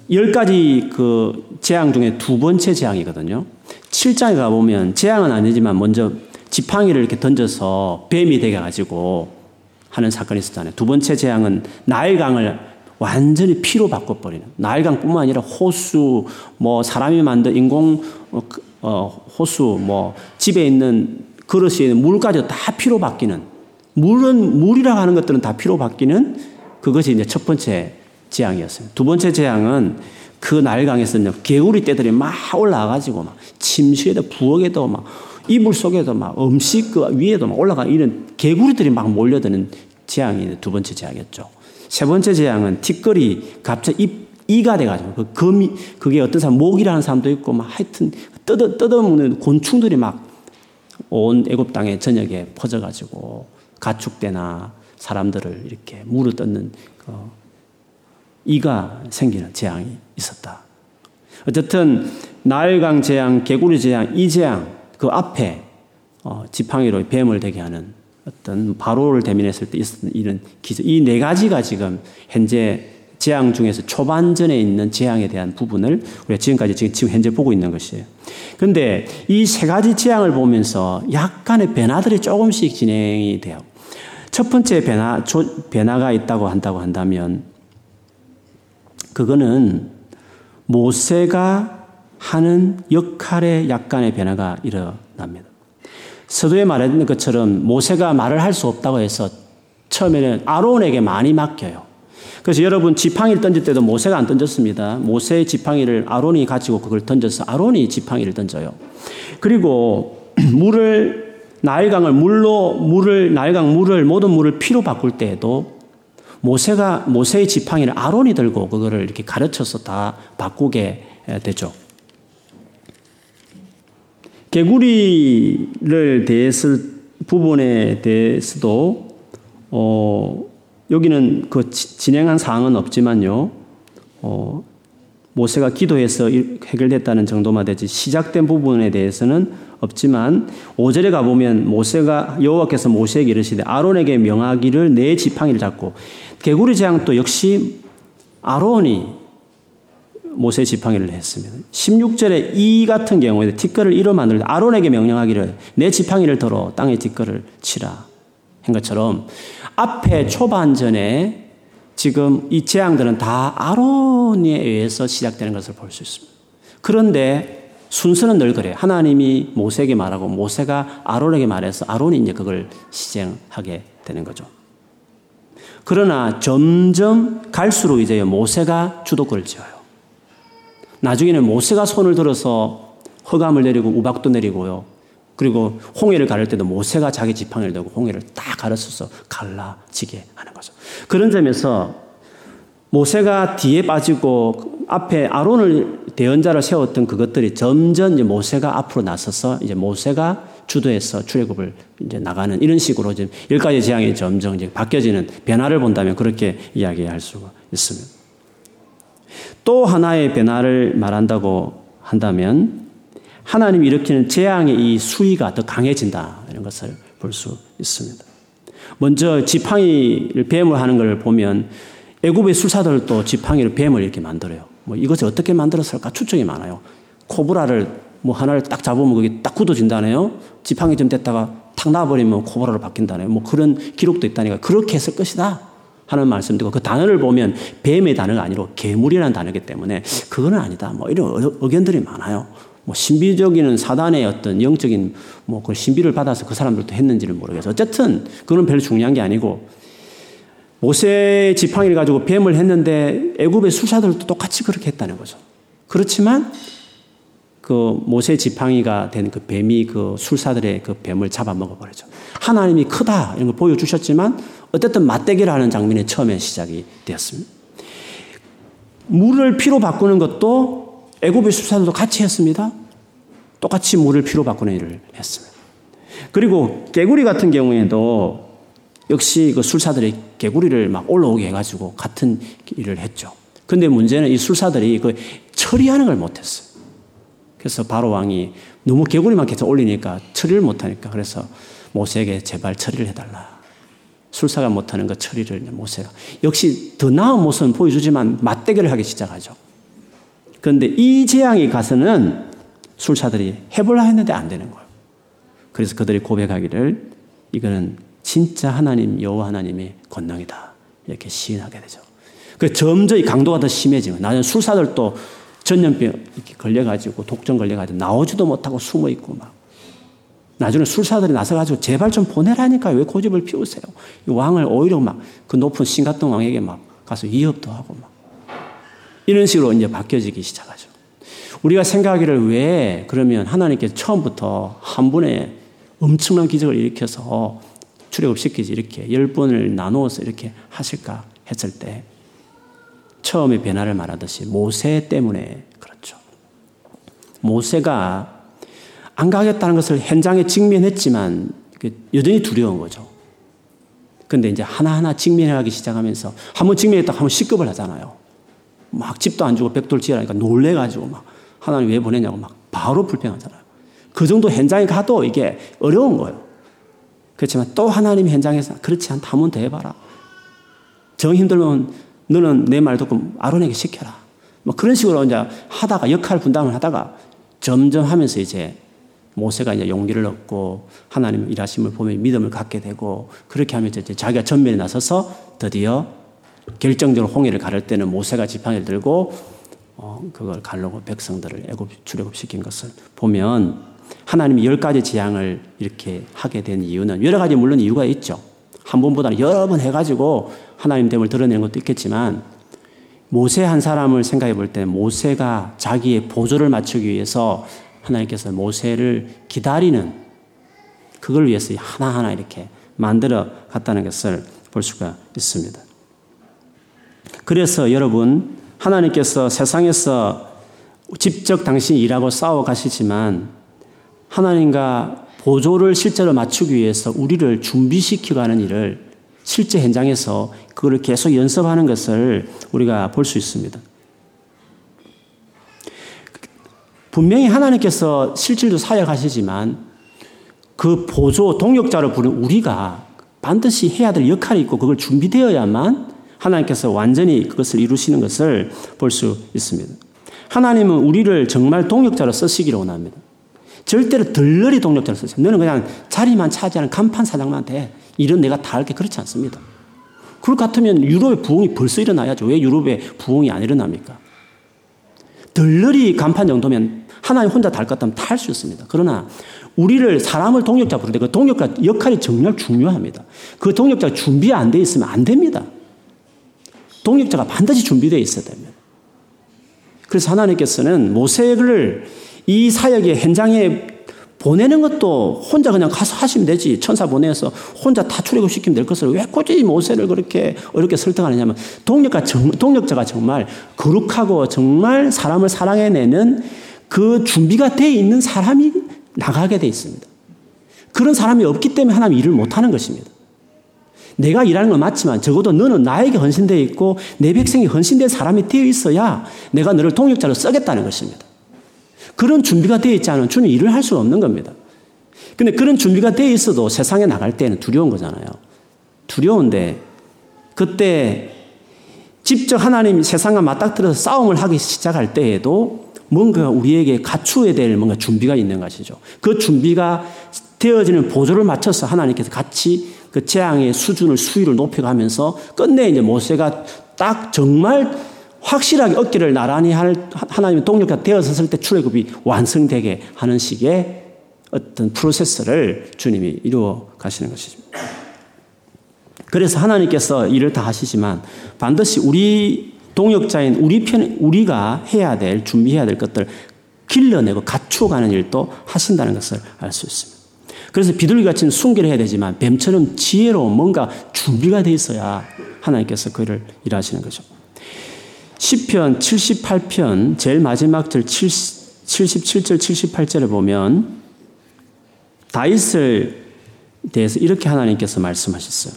10가지 그 재앙 중에 두 번째 재앙이거든요. 7장에 가보면 재앙은 아니지만 먼저 지팡이를 이렇게 던져서 뱀이 되게 가지고 하는 사건이 있었잖아요. 두 번째 재앙은 나일강을 완전히 피로 바꿔버리는 나일강뿐만 아니라 호수, 뭐 사람이 만든 인공 어, 그, 어, 호수, 뭐 집에 있는 그릇에 있는 물까지 다 피로 바뀌는 물은 물이라고 하는 것들은 다 피로 바뀌는 그것이 이제 첫 번째 재앙이었어요. 두 번째 재앙은 그 나일강에서 개구리 떼들이 막 올라와가지고 막 침실에도 부엌에도 막 이불 속에도 막 음식 그 위에도 막 올라가 이런 개구리들이 막 몰려드는 재앙이 두 번째 재앙이었죠. 세 번째 재앙은 티끌이 갑자기 입, 이가 돼가지고 그 금이 그게 어떤 사람 목이라는 사람도 있고 막 하여튼 뜯어 뜯어먹는 곤충들이 막 온 애굽 땅의 전역에 퍼져가지고 가축대나 사람들을 이렇게 물어 뜯는 그 이가 생기는 재앙이 있었다. 어쨌든 나일강 재앙, 개구리 재앙, 이 재앙 그 앞에 어, 지팡이로 뱀을 되게 하는 어떤 바로를 대면했을 때 있었던 이런 기적. 이 네 가지가 지금 현재 재앙 중에서 초반전에 있는 재앙에 대한 부분을 우리가 지금까지 지금, 현재 보고 있는 것이에요. 그런데 이 세 가지 재앙을 보면서 약간의 변화들이 조금씩 진행이 돼요. 첫 번째 변화, 변화가 있다고 한다고 한다면 그거는 모세가 하는 역할의 약간의 변화가 일어납니다. 서두에 말했던 것처럼 모세가 말을 할 수 없다고 해서 처음에는 아론에게 많이 맡겨요. 그래서 여러분 지팡이를 던질 때도 모세가 안 던졌습니다. 모세의 지팡이를 아론이 가지고 그걸 던져서 아론이 지팡이를 던져요. 그리고 물을 나일강을 물로 물을 나일강 물을 모든 물을 피로 바꿀 때에도 모세가 모세의 지팡이를 아론이 들고 그거를 이렇게 가르쳐서 다 바꾸게 되죠. 개구리를 대했을 부분에 대해서도 어, 여기는 그 진행한 사항은 없지만요. 어, 모세가 기도해서 해결됐다는 정도만 되지 시작된 부분에 대해서는 없지만 5절에 가보면 모세가 여호와께서 모세에게 이르시되 아론에게 명하기를 내 지팡이를 잡고 개구리 재앙도 역시 아론이 모세 지팡이를 했습니다. 16절에 이 같은 경우에 티끌을 이로 만들 아론에게 명령하기를 내 지팡이를 들어 땅에 티끌을 치라 한 것처럼 앞에 초반전에 지금 이 재앙들은 다 아론에 의해서 시작되는 것을 볼 수 있습니다. 그런데 순서는 늘 그래요. 하나님이 모세에게 말하고 모세가 아론에게 말해서 아론이 이제 그걸 시행하게 되는 거죠. 그러나 점점 갈수록 이제 모세가 주도권을 쥐어요. 나중에는 모세가 손을 들어서 허감을 내리고 우박도 내리고요. 그리고 홍해를 가를 때도 모세가 자기 지팡이를 들고 홍해를 딱 가르쳐서 갈라지게 하는 거죠. 그런 점에서 모세가 뒤에 빠지고 앞에 아론을 대언자로 세웠던 그것들이 점점 이제 모세가 앞으로 나서서 이제 모세가 주도해서 출애굽을 이제 나가는 이런 식으로 지금 열 가지 재앙이 점점 이제 바뀌어지는 변화를 본다면 그렇게 이야기할 수가 있습니다. 또 하나의 변화를 말한다고 한다면 하나님이 일으키는 재앙의 이 수위가 더 강해진다 이런 것을 볼 수 있습니다. 먼저 지팡이를 뱀을 하는 걸 보면 애굽의 술사들도 지팡이를 뱀을 이렇게 만들어요. 뭐 이것을 어떻게 만들었을까 추측이 많아요. 코브라를 뭐 하나를 딱 잡으면 그게 딱 굳어진다네요. 지팡이 좀 됐다가 탁 놔버리면 코브라로 바뀐다네요. 뭐 그런 기록도 있다니까 그렇게 했을 것이다. 하는 말씀드리고 그 단어를 보면 뱀의 단어가 아니고 괴물이라는 단어이기 때문에 그거는 아니다. 뭐 이런 의견들이 많아요. 뭐 신비적인 사단의 어떤 영적인 뭐 그 신비를 받아서 그 사람들도 했는지는 모르겠어. 어쨌든 그건 별로 중요한 게 아니고 모세 지팡이를 가지고 뱀을 했는데 애굽의 수사들도 똑같이 그렇게 했다는 거죠. 그렇지만 그 모세 지팡이가 된 그 뱀이 그 술사들의 그 뱀을 잡아먹어 버리죠. 하나님이 크다 이런 걸 보여주셨지만 어쨌든 맞대기를 하는 장면이 처음에 시작이 되었습니다. 물을 피로 바꾸는 것도 애굽의 술사들도 같이 했습니다. 똑같이 물을 피로 바꾸는 일을 했습니다. 그리고 개구리 같은 경우에도 역시 그 술사들이 개구리를 막 올라오게 해가지고 같은 일을 했죠. 근데 문제는 이 술사들이 그 처리하는 걸 못했어요. 그래서 바로 왕이 너무 개구리만 계속 올리니까 처리를 못하니까 그래서 모세에게 제발 처리를 해달라. 술사가 못하는 것 처리를 모세가. 역시 더 나은 모습은 보여주지만 맞대결을 하기 시작하죠. 그런데 이 재앙이 가서는 술사들이 해볼라 했는데 안 되는 거예요. 그래서 그들이 고백하기를 이거는 진짜 하나님 여호와 하나님의 권능이다. 이렇게 시인하게 되죠. 그 점점 강도가 더 심해지면 나중에 술사들도 전염병 걸려가지고 독점 걸려가지고 나오지도 못하고 숨어 있고 막 나중에 술사들이 나서가지고 제발 좀 보내라니까 왜 고집을 피우세요? 왕을 오히려 막 그 높은 신같동 왕에게 막 가서 위협도 하고 막 이런 식으로 이제 바뀌어지기 시작하죠. 우리가 생각하기를 왜 그러면 하나님께서 처음부터 한 분의 엄청난 기적을 일으켜서 출애굽시키지 이렇게 열 번을 나누어서 이렇게 하실까 했을 때 처음에 변화를 말하듯이 모세 때문에 그렇죠. 모세가 안 가겠다는 것을 현장에 직면했지만 여전히 두려운 거죠. 근데 이제 하나하나 직면하기 시작하면서 한 번 직면했다 하면 시급을 하잖아요. 막 집도 안 주고 백돌 지으라니까 놀래가지고 막 하나님 왜 보내냐고 막 바로 불평하잖아요. 그 정도 현장에 가도 이게 어려운 거예요. 그렇지만 또 하나님 현장에서 그렇지 않다 하면 더 해봐라. 정 힘들면 너는 내 말 듣고 아론에게 시켜라. 뭐 그런 식으로 이제 하다가 역할 분담을 하다가 점점 하면서 이제 모세가 이제 용기를 얻고 하나님 일하심을 보며 믿음을 갖게 되고 그렇게 하면서 이제 자기가 전면에 나서서 드디어 결정적으로 홍해를 가를 때는 모세가 지팡이를 들고 어, 그걸 갈르고 백성들을 애굽 출애굽 시킨 것을 보면 하나님이 열 가지 재앙을 이렇게 하게 된 이유는 여러 가지 물론 이유가 있죠. 한 번보다는 여러 번 해가지고 하나님 됨을 드러내는 것도 있겠지만 모세 한 사람을 생각해 볼 때 모세가 자기의 보조를 맞추기 위해서 하나님께서 모세를 기다리는 그걸 위해서 하나하나 이렇게 만들어 갔다는 것을 볼 수가 있습니다. 그래서 여러분 하나님께서 세상에서 직접 당신이 일하고 싸워 가시지만 하나님과 보조를 실제로 맞추기 위해서 우리를 준비시키고 하는 일을 실제 현장에서 그걸 계속 연습하는 것을 우리가 볼 수 있습니다. 분명히 하나님께서 실질도 사역하시지만 그 보조, 동역자로 부른 우리가 반드시 해야 될 역할이 있고 그걸 준비되어야만 하나님께서 완전히 그것을 이루시는 것을 볼 수 있습니다. 하나님은 우리를 정말 동역자로 쓰시기를 원합니다. 절대로 덜러리 동력자를 쓰세요. 너는 그냥 자리만 차지하는 간판 사장만 돼. 이런 내가 다 할게 그렇지 않습니다. 그럴 것 같으면 유럽의 부흥이 벌써 일어나야죠. 왜 유럽의 부흥이 안 일어납니까? 덜러리 간판 정도면 하나님 혼자 다할것다할수 있습니다. 그러나 우리를 사람을 동력자 부르는데 그 동력자 역할이 정말 중요합니다. 그 동력자가 준비 안 돼 있으면 안 됩니다. 동력자가 반드시 준비되어 있어야 됩니다. 그래서 하나님께서는 모세를 이 사역의 현장에 보내는 것도 혼자 그냥 가서 하시면 되지. 천사 보내서 혼자 다 출애굽 시키면 될 것을 왜 굳이 모세를 그렇게 어렵게 설득하느냐면 동력가 정, 동력자가 정말 거룩하고 정말 사람을 사랑해내는 그 준비가 돼 있는 사람이 나가게 돼 있습니다. 그런 사람이 없기 때문에 하나님 일을 못하는 것입니다. 내가 일하는 건 맞지만 적어도 너는 나에게 헌신되어 있고 내 백성이 헌신된 사람이 되어 있어야 내가 너를 동력자로 쓰겠다는 것입니다. 그런 준비가 되어 있지 않으면 주님 일을 할 수가 없는 겁니다. 근데 그런 준비가 되어 있어도 세상에 나갈 때는 두려운 거잖아요. 두려운데 그때 직접 하나님 세상과 맞닥뜨려서 싸움을 하기 시작할 때에도 뭔가 우리에게 갖추어야 될 뭔가 준비가 있는 것이죠. 그 준비가 되어지는 보조를 맞춰서 하나님께서 같이 그 재앙의 수준을 수위를 높여가면서 끝내 이제 모세가 딱 정말 확실하게 어깨를 나란히 할 하나님의 동력가 되어섰을 때 출애굽이 완성되게 하는 식의 어떤 프로세스를 주님이 이루어 가시는 것이죠. 그래서 하나님께서 일을 다 하시지만 반드시 우리 동역자인 우리 편, 우리가 해야 될, 준비해야 될 것들 길러내고 갖추어가는 일도 하신다는 것을 알 수 있습니다. 그래서 비둘기 같이 순결해야 되지만 뱀처럼 지혜로 뭔가 준비가 돼 있어야 하나님께서 그를 일하시는 거죠. 10편 78편 제일 마지막 절 77절 78절을 보면 다윗을 대해서 이렇게 하나님께서 말씀하셨어요.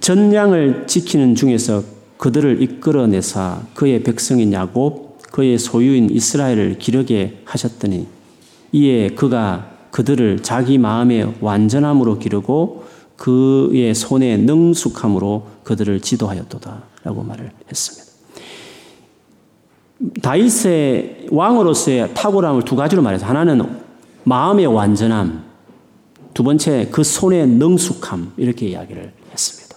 전량을 지키는 중에서 그들을 이끌어내사 그의 백성인 야곱 그의 소유인 이스라엘을 기르게 하셨더니 이에 그가 그들을 자기 마음의 완전함으로 기르고 그의 손의 능숙함으로 그들을 지도하였도다. 라고 말을 했습니다. 다윗의 왕으로서의 탁월함을 두 가지로 말해서 하나는 마음의 완전함, 두 번째 그 손의 능숙함 이렇게 이야기를 했습니다.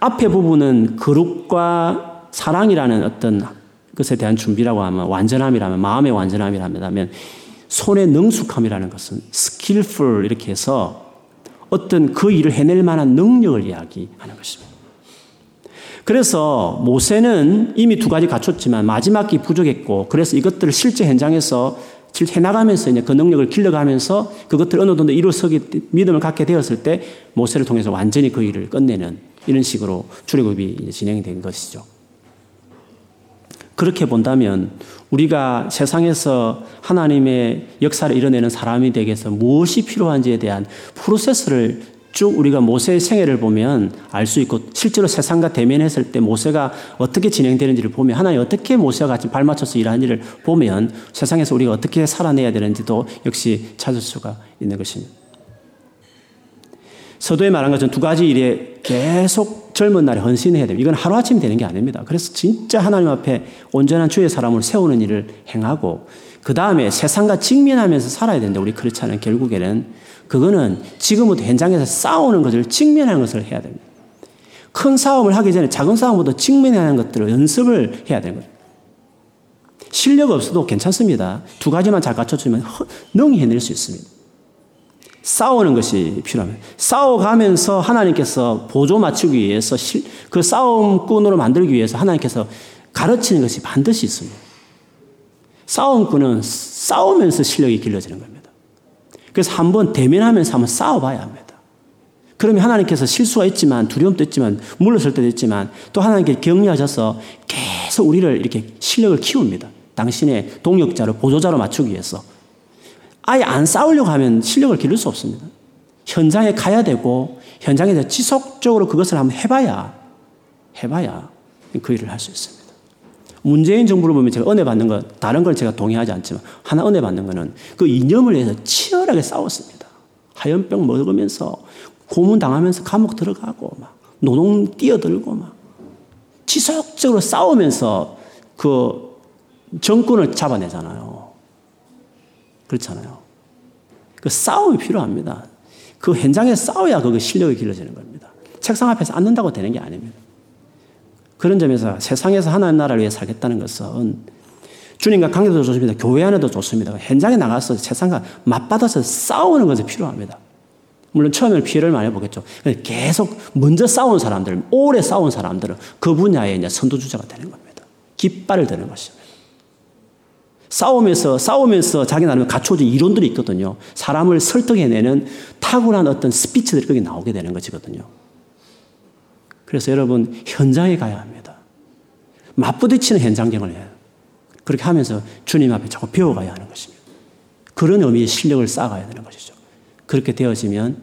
앞에 부분은 거룩과 사랑이라는 어떤 것에 대한 준비라고 하면 완전함이라면 마음의 완전함이라면 손의 능숙함이라는 것은 skillful 이렇게 해서 어떤 그 일을 해낼 만한 능력을 이야기하는 것입니다. 그래서 모세는 이미 두 가지 갖췄지만 마지막이 부족했고 그래서 이것들을 실제 현장에서 해나가면서 이제 그 능력을 길러가면서 그것들을 어느 정도 이루어서기 믿음을 갖게 되었을 때 모세를 통해서 완전히 그 일을 끝내는 이런 식으로 출애굽이 진행된 것이죠. 그렇게 본다면 우리가 세상에서 하나님의 역사를 이뤄내는 사람이 되기 위해서 무엇이 필요한지에 대한 프로세스를 쭉 우리가 모세의 생애를 보면 알 수 있고 실제로 세상과 대면했을 때 모세가 어떻게 진행되는지를 보면 하나님 어떻게 모세와 같이 발맞춰서 일하는지를 보면 세상에서 우리가 어떻게 살아내야 되는지도 역시 찾을 수가 있는 것입니다. 서도에 말한 것처럼 두 가지 일에 계속 젊은 날에 헌신해야 됩니다. 이건 하루아침에 되는 게 아닙니다. 그래서 진짜 하나님 앞에 온전한 주의 사람을 세우는 일을 행하고 그 다음에 세상과 직면하면서 살아야 되는데 우리 않은 결국에는 그거는 지금부터 현장에서 싸우는 것을 직면하는 것을 해야 됩니다. 큰 싸움을 하기 전에 작은 싸움보다 직면하는 것들을 연습을 해야 되는 거죠. 실력 없어도 괜찮습니다. 두 가지만 잘 갖춰주면 능히 해낼 수 있습니다. 싸우는 것이 필요합니다. 싸워가면서 하나님께서 보조 맞추기 위해서 그 싸움꾼으로 만들기 위해서 하나님께서 가르치는 것이 반드시 있습니다. 싸움꾼은 싸우면서 실력이 길러지는 겁니다. 그래서 한번 대면하면서 한번 싸워봐야 합니다. 그러면 하나님께서 실수가 있지만 두려움도 있지만 물러설 때도 있지만 또 하나님께 격려하셔서 계속 우리를 이렇게 실력을 키웁니다. 당신의 동역자로 보조자로 맞추기 위해서 아예 안 싸우려고 하면 실력을 기를 수 없습니다. 현장에 가야 되고 현장에서 지속적으로 그것을 한번 해봐야 해봐야 그 일을 할 수 있습니다. 문재인 정부를 보면 제가 은혜 받는 것, 다른 걸 제가 동의하지 않지만, 하나 은혜 받는 거는 그 이념을 위해서 치열하게 싸웠습니다. 하염병 먹으면서, 고문 당하면서 감옥 들어가고, 막, 노동 뛰어들고, 막, 지속적으로 싸우면서 그 정권을 잡아내잖아요. 그렇잖아요. 그 싸움이 필요합니다. 그 현장에 싸워야 그 실력이 길러지는 겁니다. 책상 앞에서 앉는다고 되는 게 아닙니다. 그런 점에서 세상에서 하나님 나라를 위해 살겠다는 것은 주님과 관계도 좋습니다. 교회 안에도 좋습니다. 현장에 나가서 세상과 맞받아서 싸우는 것이 필요합니다. 물론 처음에는 피해를 많이 보겠죠. 계속 먼저 싸운 사람들, 오래 싸운 사람들은 그 분야에 이제 선두주자가 되는 겁니다. 깃발을 드는 것입니다. 싸우면서, 싸우면서 자기 나름의 갖춰진 이론들이 있거든요. 사람을 설득해내는 탁월한 어떤 스피치들이 거기 나오게 되는 것이거든요. 그래서 여러분 현장에 가야 합니다. 맞부딪히는 현장경을 해요. 그렇게 하면서 주님 앞에 자꾸 배워가야 하는 것입니다. 그런 의미의 실력을 쌓아가야 되는 것이죠. 그렇게 되어지면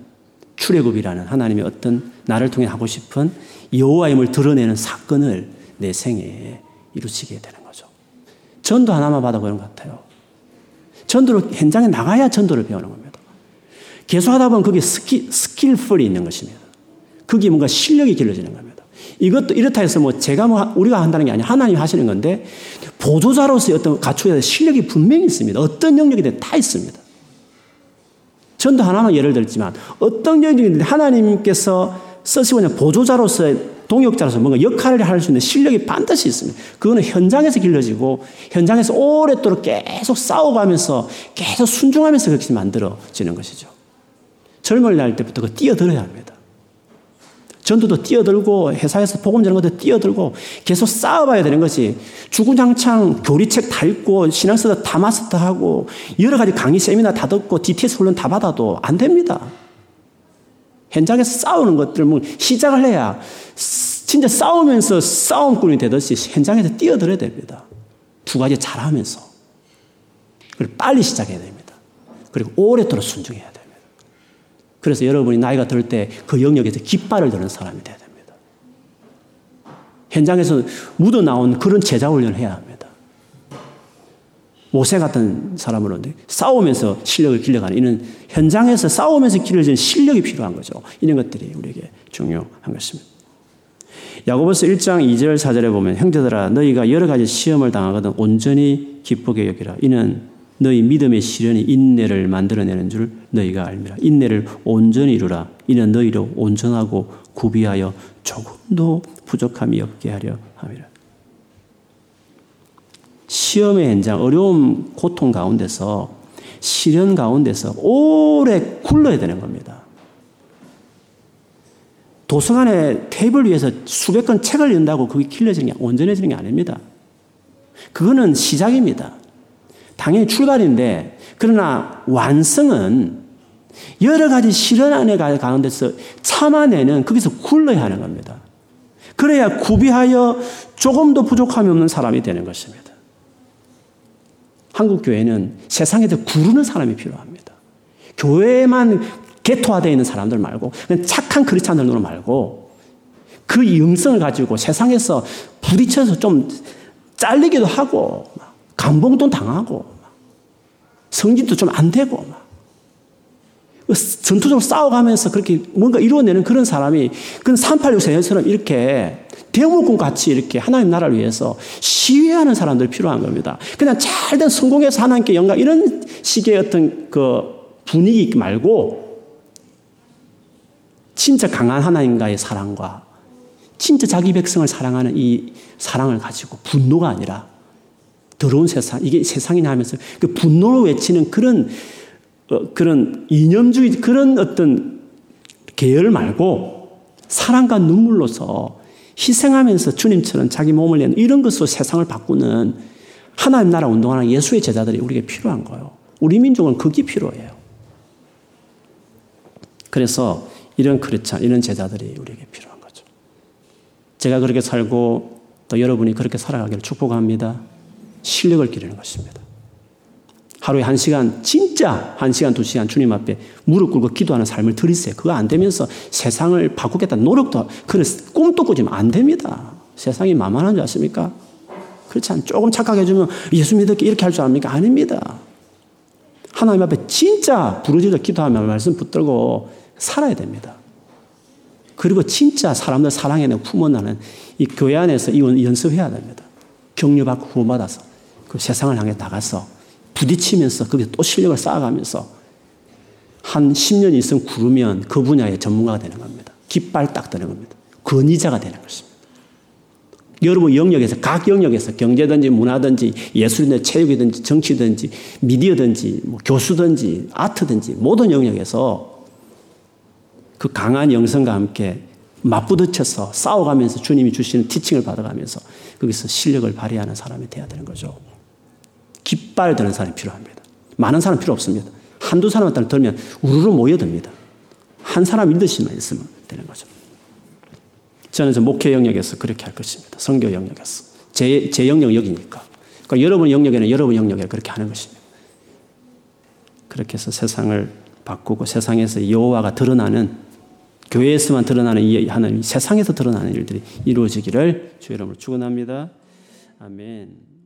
출애굽이라는 하나님의 어떤 나를 통해 하고 싶은 여호와임을 드러내는 사건을 내 생애에 이루치게 되는 거죠. 전도 하나만 받아 그런 것 같아요. 전도를 현장에 나가야 전도를 배우는 겁니다. 계속 하다 보면 그게 skill, skillful이 있는 것입니다. 그게 뭔가 실력이 길러지는 겁니다. 이것도 이렇다 해서 뭐 제가 뭐 우리가 한다는 게 아니라 하나님 하시는 건데 보조자로서의 어떤 갖춰야 실력이 분명히 있습니다. 어떤 영역이든 다 있습니다. 전도 하나만 예를 들지만 어떤 영역이든 하나님께서 쓰시고 있는 보조자로서의 동역자로서 뭔가 역할을 할 수 있는 실력이 반드시 있습니다. 그거는 현장에서 길러지고 현장에서 오랫도록 계속 싸워가면서 계속 순종하면서 그렇게 만들어지는 것이죠. 젊을 날 때부터 그 뛰어들어야 합니다. 전도도 뛰어들고 회사에서 복음 전는 것도 뛰어들고 계속 싸워봐야 되는 것이 주구장창 교리책 다 읽고 신앙서도 다 마스터하고 여러 가지 강의 세미나 다 듣고 DTS 훈련 다 받아도 안 됩니다. 현장에서 싸우는 것들 뭐 시작을 해야 진짜 싸우면서 싸움꾼이 되듯이 현장에서 뛰어들어야 됩니다. 두 가지 잘하면서. 그리고 빨리 시작해야 됩니다. 그리고 오랫도록 순종해야 됩니다. 그래서 여러분이 나이가 들 때 그 영역에서 깃발을 드는 사람이 돼야 됩니다. 현장에서 묻어 나온 그런 제자 훈련을 해야 합니다. 모세 같은 사람으로 싸우면서 실력을 길러가는 이는 현장에서 싸우면서 길러지는 실력이 필요한 거죠. 이런 것들이 우리에게 중요한 것입니다. 야고보서 1장 2절 4절에 보면 형제들아 너희가 여러 가지 시험을 당하거든 온전히 기쁘게 여기라 이는 너희 믿음의 시련이 인내를 만들어내는 줄 너희가 알미라. 인내를 온전히 이루라. 이는 너희로 온전하고 구비하여 조금도 부족함이 없게 하려 함이라. 시험의 현장, 어려움, 고통 가운데서 시련 가운데서 오래 굴러야 되는 겁니다. 도서관에 테이블 위에서 수백 권 책을 읽는다고 그게 길러지는 게 온전해지는 게 아닙니다. 그거는 시작입니다. 당연히 출발인데 그러나 완성은 여러 가지 실현 안에 가운데서 참아내는 거기서 굴러야 하는 겁니다. 그래야 구비하여 조금도 부족함이 없는 사람이 되는 것입니다. 한국 교회는 세상에서 구르는 사람이 필요합니다. 교회만 개토화되어 있는 사람들 말고 착한 크리스찬들 말고 그 영성을 가지고 세상에서 부딪혀서 좀 잘리기도 하고 감봉도 당하고 성질도 좀 안 되고 그 전투적으로 싸워가면서 그렇게 뭔가 이루어내는 그런 사람이 그런 386 세연처럼 이렇게 대목군 같이 이렇게 하나님 나라를 위해서 시위하는 사람들 필요한 겁니다. 그냥 잘 된 성공해서 하나님께 영광 이런 식의 어떤 그 분위기 말고 진짜 강한 하나님과의 사랑과 진짜 자기 백성을 사랑하는 이 사랑을 가지고 분노가 아니라 더러운 세상, 이게 세상이냐 하면서 그 분노로 외치는 그런, 어, 그런 이념주의, 그런 어떤 계열 말고 사랑과 눈물로서 희생하면서 주님처럼 자기 몸을 내는 이런 것으로 세상을 바꾸는 하나님 나라 운동하는 예수의 제자들이 우리에게 필요한 거예요. 우리 민족은 그게 필요해요. 그래서 이런 크리스찬, 이런 제자들이 우리에게 필요한 거죠. 제가 그렇게 살고 또 여러분이 그렇게 살아가기를 축복합니다. 실력을 기르는 것입니다. 하루에 한 시간, 진짜 한 시간, 두 시간 주님 앞에 무릎 꿇고 기도하는 삶을 들이세요. 그거 안 되면서 세상을 바꾸겠다는 노력도, 그런 꿈도 꾸지면 안 됩니다. 세상이 만만한 줄 아십니까? 그렇지 않 조금 착하게 해주면 예수 믿을게 이렇게 할 줄 압니까? 아닙니다. 하나님 앞에 진짜 부르짖어 기도하며 말씀 붙들고 살아야 됩니다. 그리고 진짜 사람들 사랑해내고 품어나는 이 교회 안에서 이 연습해야 됩니다. 격려받고 후원받아서. 그 세상을 향해 나가서 부딪히면서 거기서 또 실력을 쌓아가면서 한 10년 이상 구르면 그 분야의 전문가가 되는 겁니다. 깃발 딱 되는 겁니다. 권위자가 되는 것입니다. 여러분 영역에서 각 영역에서 경제든지 문화든지 예술이든지 체육이든지 정치든지 미디어든지 뭐 교수든지 아트든지 모든 영역에서 그 강한 영성과 함께 맞부딪혀서 싸워가면서 주님이 주시는 티칭을 받아가면서 거기서 실력을 발휘하는 사람이 돼야 되는 거죠. 깃발 드는 사람이 필요합니다. 많은 사람 필요 없습니다. 한두 사람한테 들면 우르르 모여듭니다. 한 사람 리더십만 있으면 되는 거죠. 저는 저 목회 영역에서 그렇게 할 것입니다. 성교 영역에서. 제, 제 영역 여기니까. 그러니까 여러분 영역에는 여러분 영역에 그렇게 하는 것입니다. 그렇게 해서 세상을 바꾸고 세상에서 여호와가 드러나는 교회에서만 드러나는 이 하나님 세상에서 드러나는 일들이 이루어지기를 주의 이름으로 축원합니다. 아멘.